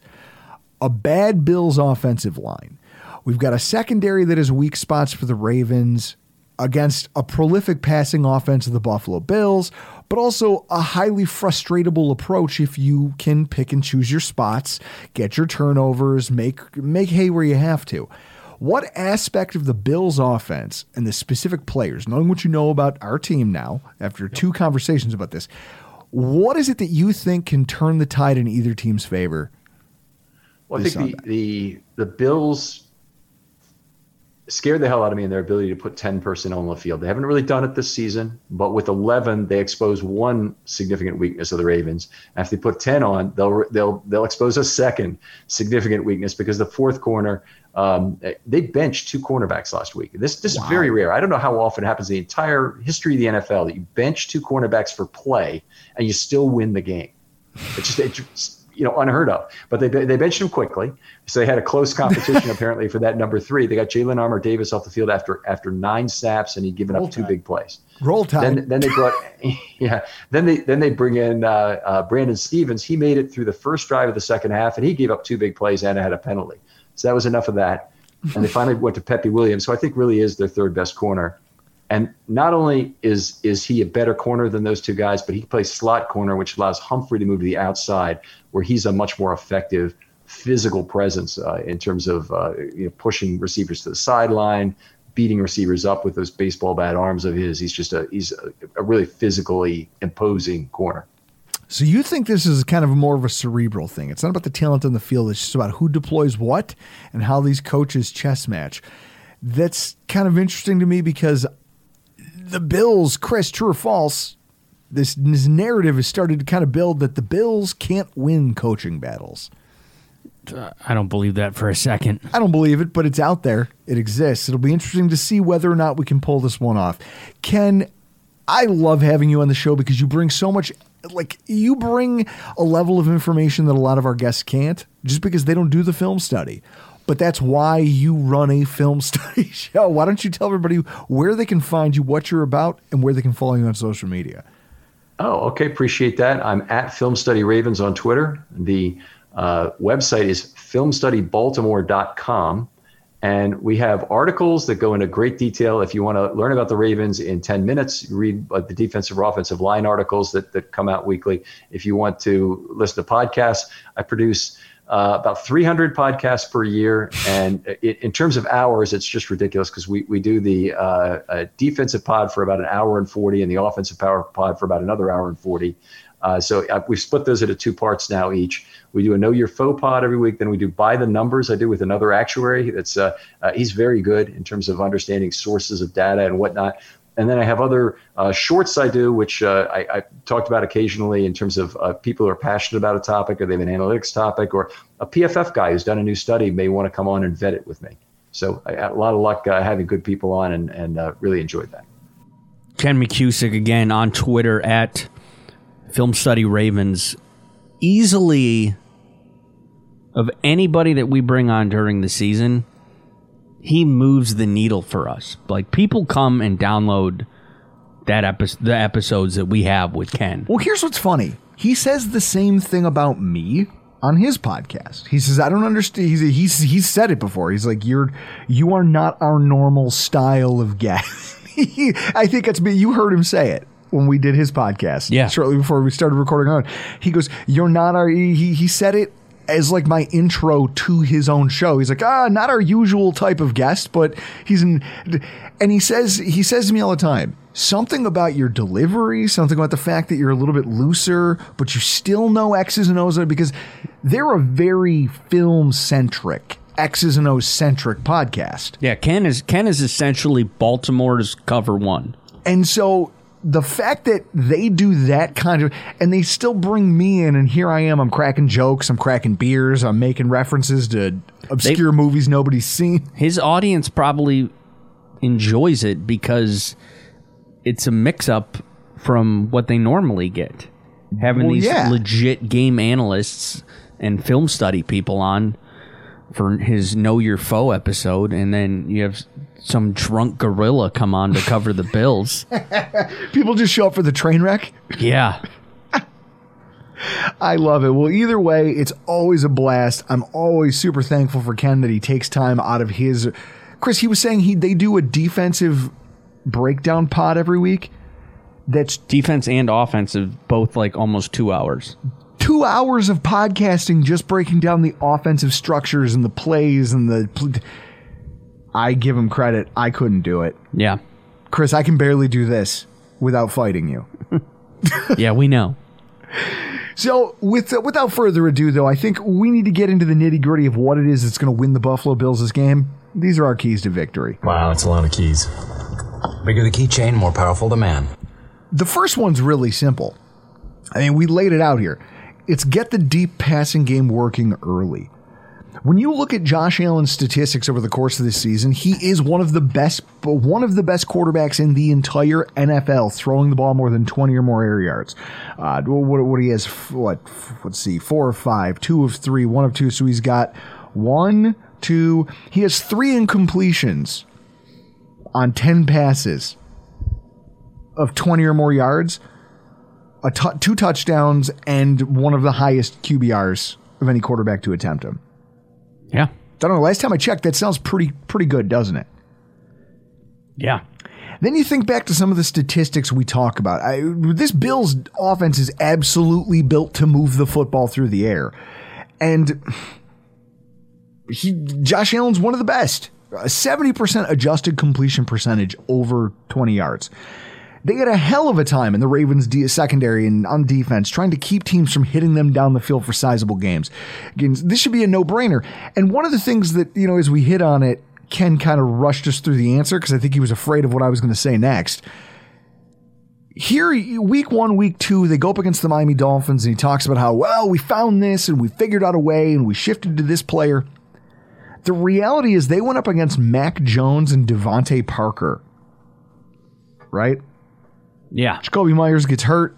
A bad Bills offensive line. We've got a secondary that has weak spots for the Ravens against a prolific passing offense of the Buffalo Bills, but also a highly frustratable approach if you can pick and choose your spots, get your turnovers, make make hay where you have to. What aspect of the Bills offense and the specific players, knowing what you know about our team now, after two conversations about this, what is it that you think can turn the tide in either team's favor? Well, I think the, the the Bills scared the hell out of me in their ability to put 10 personnel on the field. They haven't really done it this season, but with 11, they expose one significant weakness of the Ravens. And if they put 10 on, they'll they'll they'll expose a second significant weakness because the fourth corner um, they benched two cornerbacks last week. This this is very rare. I don't know how often it happens in the entire history of the NFL that you bench two cornerbacks for play and you still win the game. It's just it's you know unheard of. But they they benched him quickly, so they had a close competition (laughs) apparently for that number three. They got Jalyn Armour-Davis off the field after after nine snaps, and he'd given up two big plays. Roll Tide. Then then they brought (laughs) yeah. Then they then they bring in uh, uh, Brandon Stephens. He made it through the first drive of the second half, and he gave up two big plays and had a penalty. So that was enough of that. And they finally went to Pepe Williams, who I think really is their third best corner. And not only is is he a better corner than those two guys, but he plays slot corner, which allows Humphrey to move to the outside, where he's a much more effective physical presence uh, in terms of uh, you know, pushing receivers to the sideline, beating receivers up with those baseball bat arms of his. He's just a he's a, a really physically imposing corner. So you think this is kind of more of a cerebral thing? It's not about the talent on the field. It's just about who deploys what and how these coaches chess match. That's kind of interesting to me because the Bills, Chris, true or false, this, this narrative has started to kind of build that the Bills can't win coaching battles. I don't believe that for a second. I don't believe it, but it's out there. It exists. It'll be interesting to see whether or not we can pull this one off. Ken, I love having you on the show because you bring so much like you bring a level of information that a lot of our guests can't just because they don't do the film study. But that's why you run a film (laughs) study show. Why don't you tell everybody where they can find you, what you're about, and where they can follow you on social media? Oh, okay. Appreciate that. I'm at Film Study Ravens on Twitter. The uh, website is filmstudybaltimore.com. And we have articles that go into great detail. If you want to learn about the Ravens in 10 minutes, read uh, the defensive or offensive line articles that, that come out weekly. If you want to listen to podcasts, I produce uh, about 300 podcasts per year. And it, in terms of hours, it's just ridiculous because we, we do the uh, uh, defensive pod for about an hour and 40 and the offensive power pod for about another hour and 40. Uh, so uh, we've split those into two parts now each. We do a Know Your Foe pod every week. Then we do By the Numbers. I do with another actuary. That's uh, uh, he's very good in terms of understanding sources of data and whatnot. And then I have other uh, shorts I do, which I, I talked about occasionally in terms of people who are passionate about a topic or they have an analytics topic or a PFF guy who's done a new study may want to come on and vet it with me. So I had a lot of luck having good people on and, and really enjoyed that. Ken McKusick again on Twitter at film study Ravens easily of anybody that we bring on during the season, he moves the needle for us. Like people come and download that episode, the episodes that we have with Ken. Well, here's what's funny. He says the same thing about me on his podcast. He says, "I don't understand." He's he's he's said it before. He's like, "You're you are not our normal style of guest." (laughs) I think it's me. You heard him say it when we did his podcast. Yeah. shortly before we started recording on. He goes, "You're not our." He he said it as like my intro to his own show. He's like, ah, not our usual type of guest, but he's in, and he says he says to me all the time something about your delivery, something about the fact that you're a little bit looser, but you still know X's and O's because they're a very film centric. X's and O's centric podcast. Yeah, Ken is Ken is essentially Baltimore's cover one. And so the fact that they do that kind of and they still bring me in and here I am I'm cracking jokes I'm cracking beers I'm making references to obscure They- movies nobody's seen (laughs) His audience probably enjoys it because it's a mix up from what they normally get. Having Well, these yeah. legit game analysts and film study people on for his Know Your Foe episode, and then you have some drunk gorilla come on to cover the bills. (laughs) people just show up for the train wreck Yeah. (laughs) I love it well either way it's always a blast I'm always super thankful for Ken that he takes time out of his Chris he was saying he they do a defensive breakdown pod every week that's Defense and offensive, both like almost two hours. two hours of podcasting just breaking down the offensive structures and the plays and the. pl- I give him credit. I couldn't do it, Yeah. Chris. I can barely do this without fighting you. (laughs) Yeah, we know. So, with uh, without further ado, though, I think we need to get into the nitty gritty of what it is that's going to win the Buffalo Bills this game. These are our keys to victory. Wow, that's a lot of keys. Bigger the keychain, more powerful the man. The first one's really simple. I mean, we laid it out here. It's get the deep passing game working early. When you look at Josh Allen's statistics over the course of this season, he is one of the best one of the best quarterbacks in the entire NFL, throwing the ball more than 20 or more air yards. Uh, what, what he has, what, let's see, four or five, two of three, one of two. So he's got one, two, he has three incompletions on 10 passes of 20 or more yards, a t- two touchdowns, and one of the highest QBRs of any quarterback to attempt him. Yeah. I don't know. Last time I checked, that sounds pretty pretty good, doesn't it? Yeah. Then you think back to some of the statistics we talk about. I, this Bills offense is absolutely built to move the football through the air, and he Josh Allen's one of the best. A seventy percent adjusted completion percentage over twenty yards. They had a hell of a time in the Ravens' secondary and on defense trying to keep teams from hitting them down the field for sizable games. Again, this should be a no-brainer. And one of the things that you know, as we hit on it, Ken kind of rushed us through the answer because I think he was afraid of what I was going to say next. Here, week one, week two, they go up against the Miami Dolphins, and he talks about how, well, we found this and we figured out a way and we shifted to this player. The reality is they went up against Mac Jones and DeVante Parker. Right? Yeah. Jakobi Meyers gets hurt.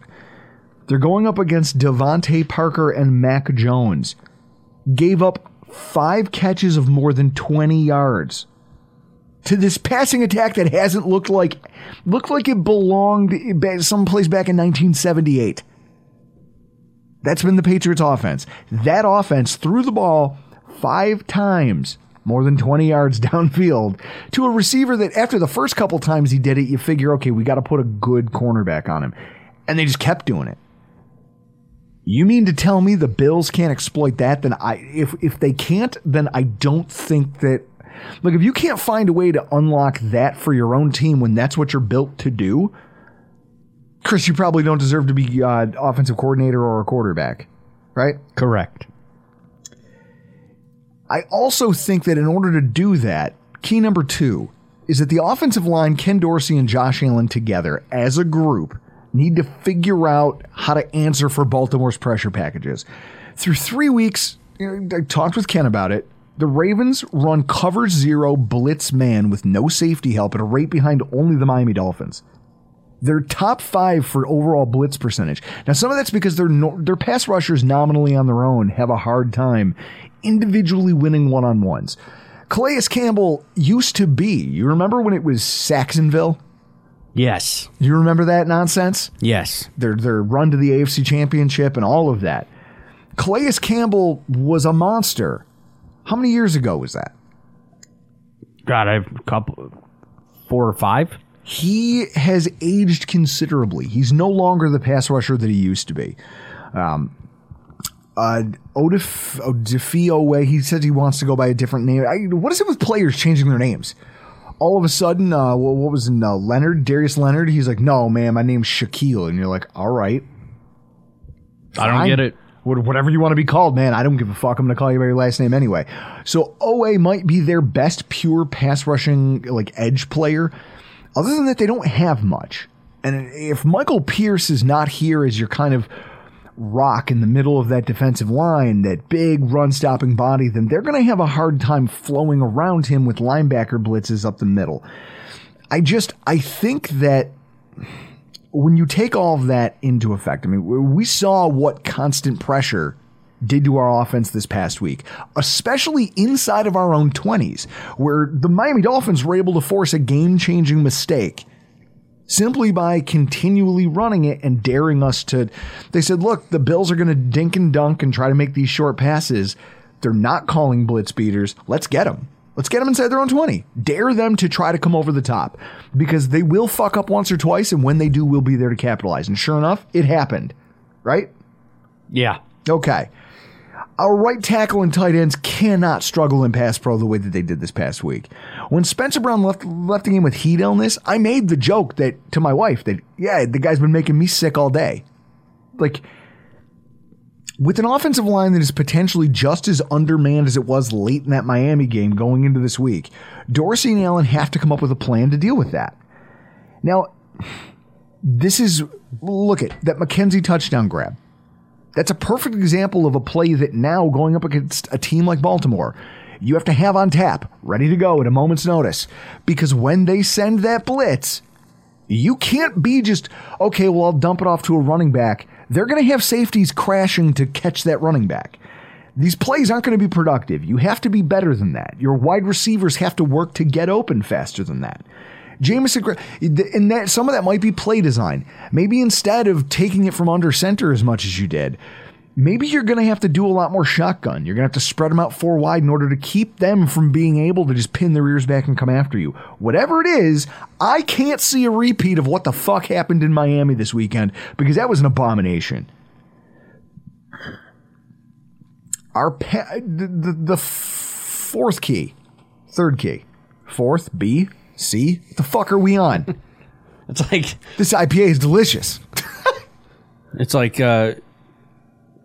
They're going up against DeVante Parker and Mac Jones. Gave up five catches of more than 20 yards to this passing attack that hasn't looked like looked like it belonged someplace back in 1978. That's been the Patriots offense. That offense threw the ball five times more than 20 yards (laughs) downfield to a receiver that after the first couple times he did it, you figure, okay, we got to put a good cornerback on him. And they just kept doing it. You mean to tell me the Bills can't exploit that? Then I if if they can't, then I don't think that look, if you can't find a way to unlock that for your own team when that's what you're built to do, Chris, you probably don't deserve to be uh, offensive coordinator or a quarterback, right? Correct. I also think that in order to do that, key number two is that the offensive line, Ken Dorsey and Josh Allen together as a group, need to figure out how to answer for Baltimore's pressure packages. Through three weeks, I talked with Ken about it. The Ravens run cover zero blitz man with no safety help at a rate behind only the Miami Dolphins. They're top five for overall blitz percentage. Now, some of that's because their their pass rushers nominally on their own have a hard time individually winning one on ones. Calais Campbell used to be. You remember when it was Sacksonville? Yes. You remember that nonsense? Yes. Their their run to the AFC Championship and all of that. Calais Campbell was a monster. How many years ago was that? God, I have a couple, four or five. He has aged considerably. He's no longer the pass rusher that he used to be. Um, uh, Odif Odifio he says he wants to go by a different name. I, what is it with players changing their names? All of a sudden, uh, what, what was in uh, Leonard, Darius Leonard? He's like, no, man, my name's Shaquille, and you're like, all right, I don't Fine. get it. What- whatever you want to be called, man. I don't give a fuck. I'm going to call you by your last name anyway. So Oweh might be their best pure pass rushing like edge player. Other than that, they don't have much. And if Michael Pierce is not here as your kind of rock in the middle of that defensive line, that big run stopping body, then they're going to have a hard time flowing around him with linebacker blitzes up the middle. I just, I think that when you take all of that into effect, I mean, we- saw what constant pressure did to our offense this past week, especially inside of our own 20s, where the Miami Dolphins were able to force a game changing mistake simply by continually running it and daring us to. They said, look, the Bills are going to dink and dunk and try to make these short passes. They're not calling blitz beaters. Let's get them. Let's get them inside their own 20. Dare them to try to come over the top because they will fuck up once or twice. And when they do, we'll be there to capitalize. And sure enough, it happened. Right? Yeah. Okay. Our right tackle and tight ends cannot struggle in pass pro the way that they did this past week. When Spencer Brown left left the game with heat illness, I made the joke that to my wife that yeah, the guy's been making me sick all day. Like with an offensive line that is potentially just as undermanned as it was late in that Miami game going into this week, Dorsey and Allen have to come up with a plan to deal with that. Now, this is look at that McKenzie touchdown grab. That's a perfect example of a play that now going up against a team like Baltimore, you have to have on tap, ready to go at a moment's notice. Because when they send that blitz, you can't be just, okay, well, I'll dump it off to a running back. They're going to have safeties crashing to catch that running back. These plays aren't going to be productive. You have to be better than that. Your wide receivers have to work to get open faster than that. Jamison, and that some of that might be play design. Maybe instead of taking it from under center as much as you did, maybe you're going to have to do a lot more shotgun. You're going to have to spread them out four wide in order to keep them from being able to just pin their ears back and come after you. Whatever it is, I can't see a repeat of what the fuck happened in Miami this weekend because that was an abomination. Our pa- the, the, the fourth key, third key, fourth B C. What the fuck are we on? (laughs) It's like this IPA is delicious. (laughs) it's like uh,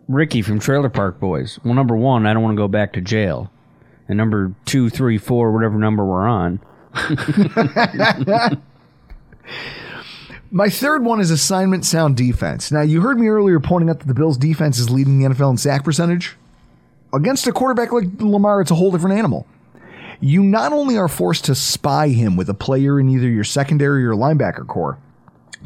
Ricky from Trailer Park Boys. Well, number one, I don't want to go back to jail, and number two, three, four, whatever number we're on. (laughs) My third one is assignment sound defense. Now, you heard me earlier pointing out that the Bills' defense is leading the NFL in sack percentage. Against a quarterback like Lamar, it's a whole different animal. You not only are forced to spy him with a player in either your secondary or linebacker core,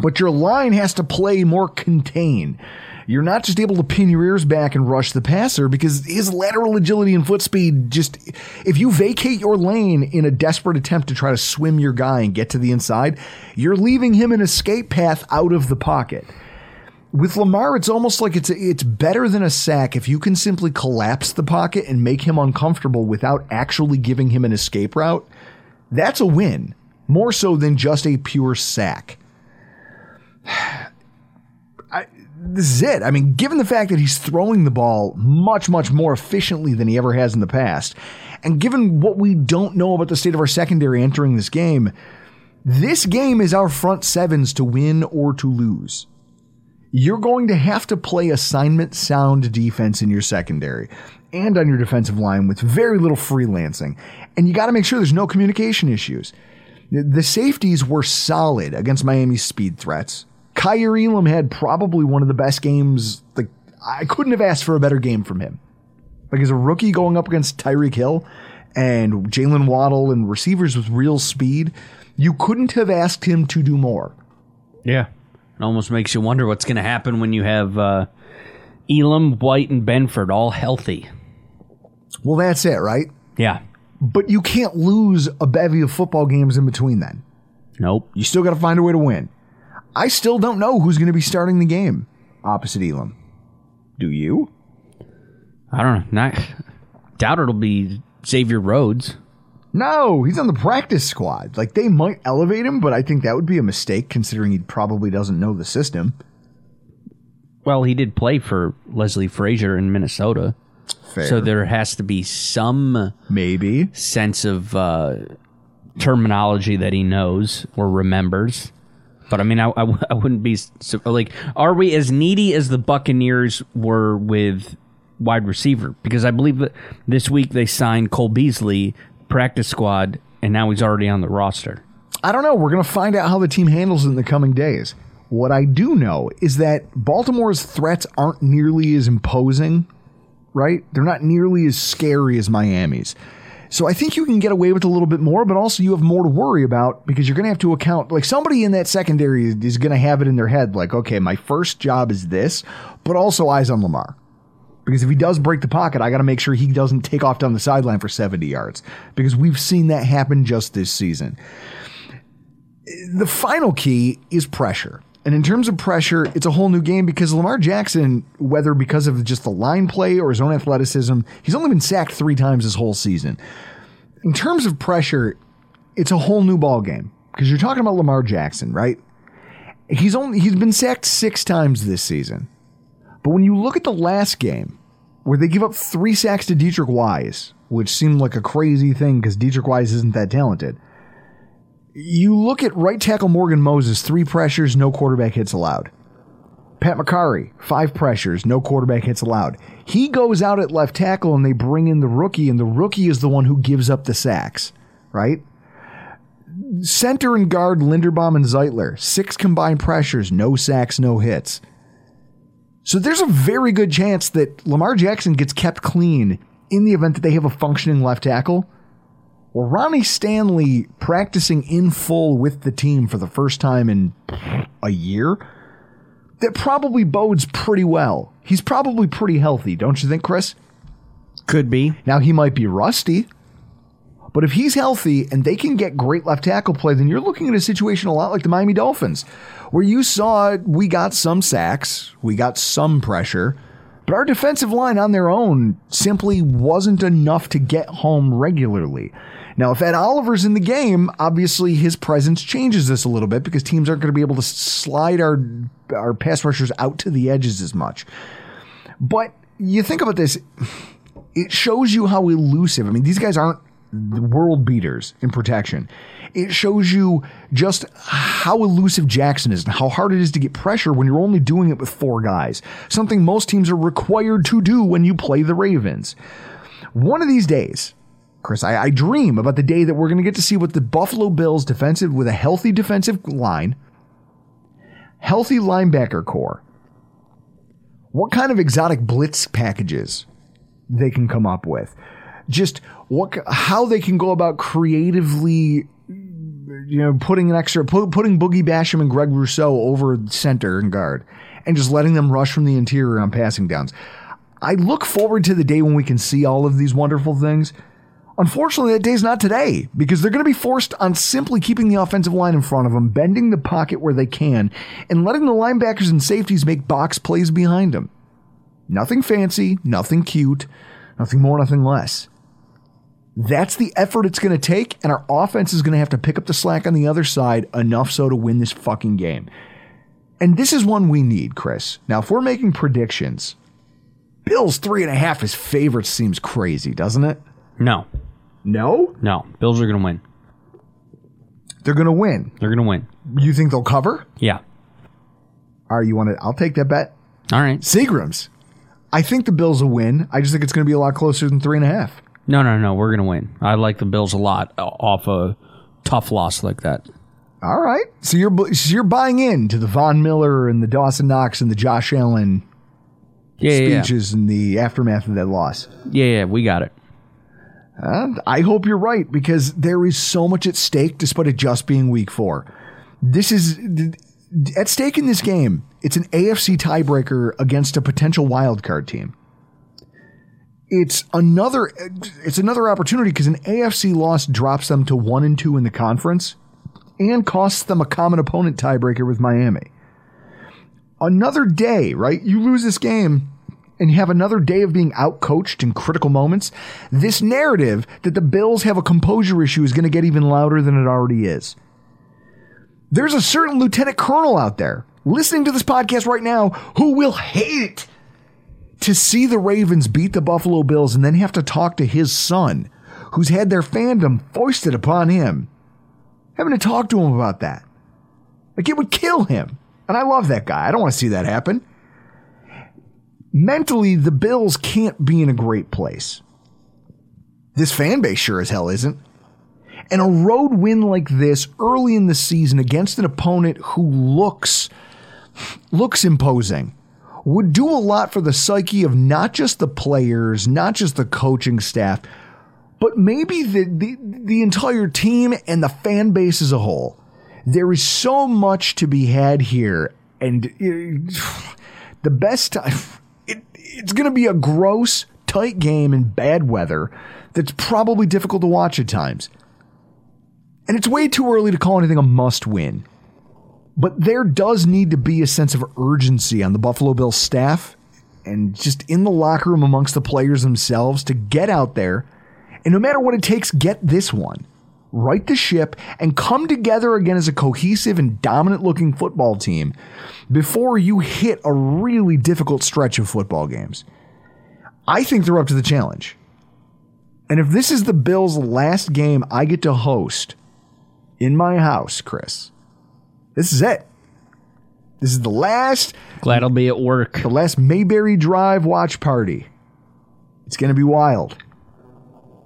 but your line has to play more contained. You're not just able to pin your ears back and rush the passer because his lateral agility and foot speed just, if you vacate your lane in a desperate attempt to try to swim your guy and get to the inside, you're leaving him an escape path out of the pocket. With Lamar, it's almost like it's it's better than a sack if you can simply collapse the pocket and make him uncomfortable without actually giving him an escape route. That's a win, more so than just a pure sack. (sighs) I, this is it. I mean, given the fact that he's throwing the ball much, much more efficiently than he ever has in the past, and given what we don't know about the state of our secondary entering this game, this game is our front sevens to win or to lose you're going to have to play assignment sound defense in your secondary and on your defensive line with very little freelancing. And you got to make sure there's no communication issues. The safeties were solid against Miami's speed threats. Kaiir Elam had probably one of the best games. Like I couldn't have asked for a better game from him. Like as a rookie going up against Tyreek Hill and Jaylen Waddle and receivers with real speed, you couldn't have asked him to do more. Yeah. It almost makes you wonder what's going to happen when you have uh, Elam, White, and Benford all healthy. Well, that's it, right? Yeah. But you can't lose a bevy of football games in between then. Nope. You still got to find a way to win. I still don't know who's going to be starting the game opposite Elam. Do you? I don't know. Not, doubt it'll be Xavier Rhodes. No, he's on the practice squad. Like they might elevate him, but I think that would be a mistake considering he probably doesn't know the system. Well, he did play for Leslie Frazier in Minnesota. Fair. So there has to be some maybe sense of uh, terminology that he knows or remembers. But I mean, I I wouldn't be so, like, are we as needy as the Buccaneers were with wide receiver? Because I believe that this week they signed Cole Beasley, practice squad, and now he's already on the roster. I don't know. We're going to find out how the team handles it in the coming days. What I do know is that Baltimore's threats aren't nearly as imposing, right? They're not nearly as scary as Miami's. So I think you can get away with a little bit more, but also you have more to worry about because you're going to have to account. Like somebody in that secondary is going to have it in their head, like, okay, my first job is this, but also eyes on Lamar. Because if he does break the pocket, I got to make sure he doesn't take off down the sideline for 70 yards because we've seen that happen just this season. The final key is pressure. And in terms of pressure, it's a whole new game because Lamar Jackson, whether because of just the line play or his own athleticism, he's only been sacked three times this whole season. In terms of pressure, it's a whole new ball game because you're talking about Lamar Jackson, right? He's only he's been sacked six times this season. But when you look at the last game, where they give up three sacks to Deatrich Wise, which seemed like a crazy thing because Deatrich Wise isn't that talented. You look at right tackle Morgan Moses, three pressures, no quarterback hits allowed. Pat Mekari, five pressures, no quarterback hits allowed. He goes out at left tackle and they bring in the rookie, and the rookie is the one who gives up the sacks, right? Center and guard Linderbaum and Zeitler, six combined pressures, no sacks, no hits. So there's a very good chance that Lamar Jackson gets kept clean in the event that they have a functioning left tackle. Well, Ronnie Stanley practicing in full with the team for the first time in a year, that probably bodes pretty well. He's probably pretty healthy, don't you think, Chris? Could be. Now, he might be rusty, but if he's healthy and they can get great left tackle play, then you're looking at a situation a lot like the Miami Dolphins, where you saw we got some sacks, we got some pressure, but our defensive line on their own simply wasn't enough to get home regularly. Now, if Ed Oliver's in the game, obviously his presence changes this a little bit because teams aren't going to be able to slide our our pass rushers out to the edges as much. But you think about this, it shows you how elusive. I mean, these guys aren't world beaters in protection. It shows you just how elusive Jackson is and how hard it is to get pressure when you're only doing it with four guys. Something most teams are required to do when you play the Ravens. One of these days, Chris, I, I dream about the day that we're going to get to see what the Buffalo Bills defensive with a healthy defensive line, healthy linebacker core, what kind of exotic blitz packages they can come up with. Just what how they can go about creatively you know putting an extra put, putting Boogie Basham and Greg Rousseau over center and guard and just letting them rush from the interior on passing downs. I look forward to the day when we can see all of these wonderful things. Unfortunately, that day's not today because they're going to be forced on simply keeping the offensive line in front of them, bending the pocket where they can, and letting the linebackers and safeties make box plays behind them. Nothing fancy, nothing cute, nothing more, nothing less. That's the effort it's going to take, and our offense is going to have to pick up the slack on the other side enough so to win this fucking game. And this is one we need, Chris. Now, if we're making predictions, Bills three and a half as favorites seems crazy, doesn't it? No. No? No. Bills are going to win. They're going to win. They're going to win. You think they'll cover? Yeah. All right, you want to? I'll take that bet. All right. Seagrams. I think the Bills will win. I just think it's going to be a lot closer than three and a half. No, no, no. We're going to win. I like the Bills a lot uh, off a tough loss like that. All right. So you're so you're buying into the Von Miller and the Dawson Knox and the Josh Allen yeah, speeches yeah, in the aftermath of that loss. Yeah, yeah, we got it. I hope you're right because there is so much at stake despite it just being week four. This is at stake in this game, it's an AFC tiebreaker against a potential wild card team. It's another it's another opportunity because an AFC loss drops them to one and two in the conference and costs them a common opponent tiebreaker with Miami. Another day, right? You lose this game and you have another day of being outcoached in critical moments. This narrative that the Bills have a composure issue is going to get even louder than it already is. There's a certain lieutenant colonel out there listening to this podcast right now who will hate it to see the Ravens beat the Buffalo Bills and then have to talk to his son, who's had their fandom foisted upon him, having to talk to him about that. Like it would kill him. And I love that guy. I don't want to see that happen. Mentally, the Bills can't be in a great place. This fan base sure as hell isn't. And a road win like this early in the season against an opponent who looks looks imposing would do a lot for the psyche of not just the players, not just the coaching staff, but maybe the, the, the entire team and the fan base as a whole. There is so much to be had here, and uh, it, (sighs) the best time. (laughs) It, it's going to be a gross, tight game in bad weather that's probably difficult to watch at times. And it's way too early to call anything a must win. But there does need to be a sense of urgency on the Buffalo Bills staff and just in the locker room amongst the players themselves to get out there and no matter what it takes, get this one. Right the ship and come together again as a cohesive and dominant looking football team before you hit a really difficult stretch of football games. I think they're up to the challenge. And if this is the Bills' last game I get to host in my house, Chris, this is it. This is the last. Glad I'll be at work. The last Mayberry Drive watch party. It's going to be wild.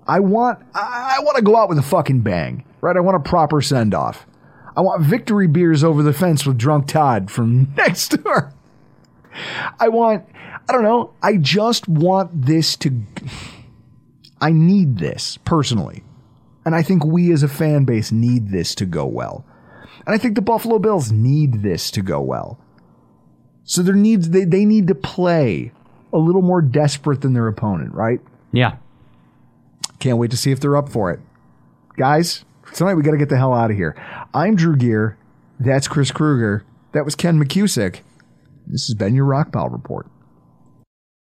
I want I want to go out with a fucking bang, right? I want a proper send off. I want victory beers over the fence with drunk Todd from (laughs) next door. I want I don't know. I just want this to I need this personally. And I think we as a fan base need this to go well. And I think the Buffalo Bills need this to go well. So there needs they, they need to play a little more desperate than their opponent, right? Yeah. Can't wait to see if they're up for it. Guys, tonight we got to get the hell out of here. I'm Drew Gear. That's Chris Krueger. That was Ken McKusick. This has been your Rockpile Report.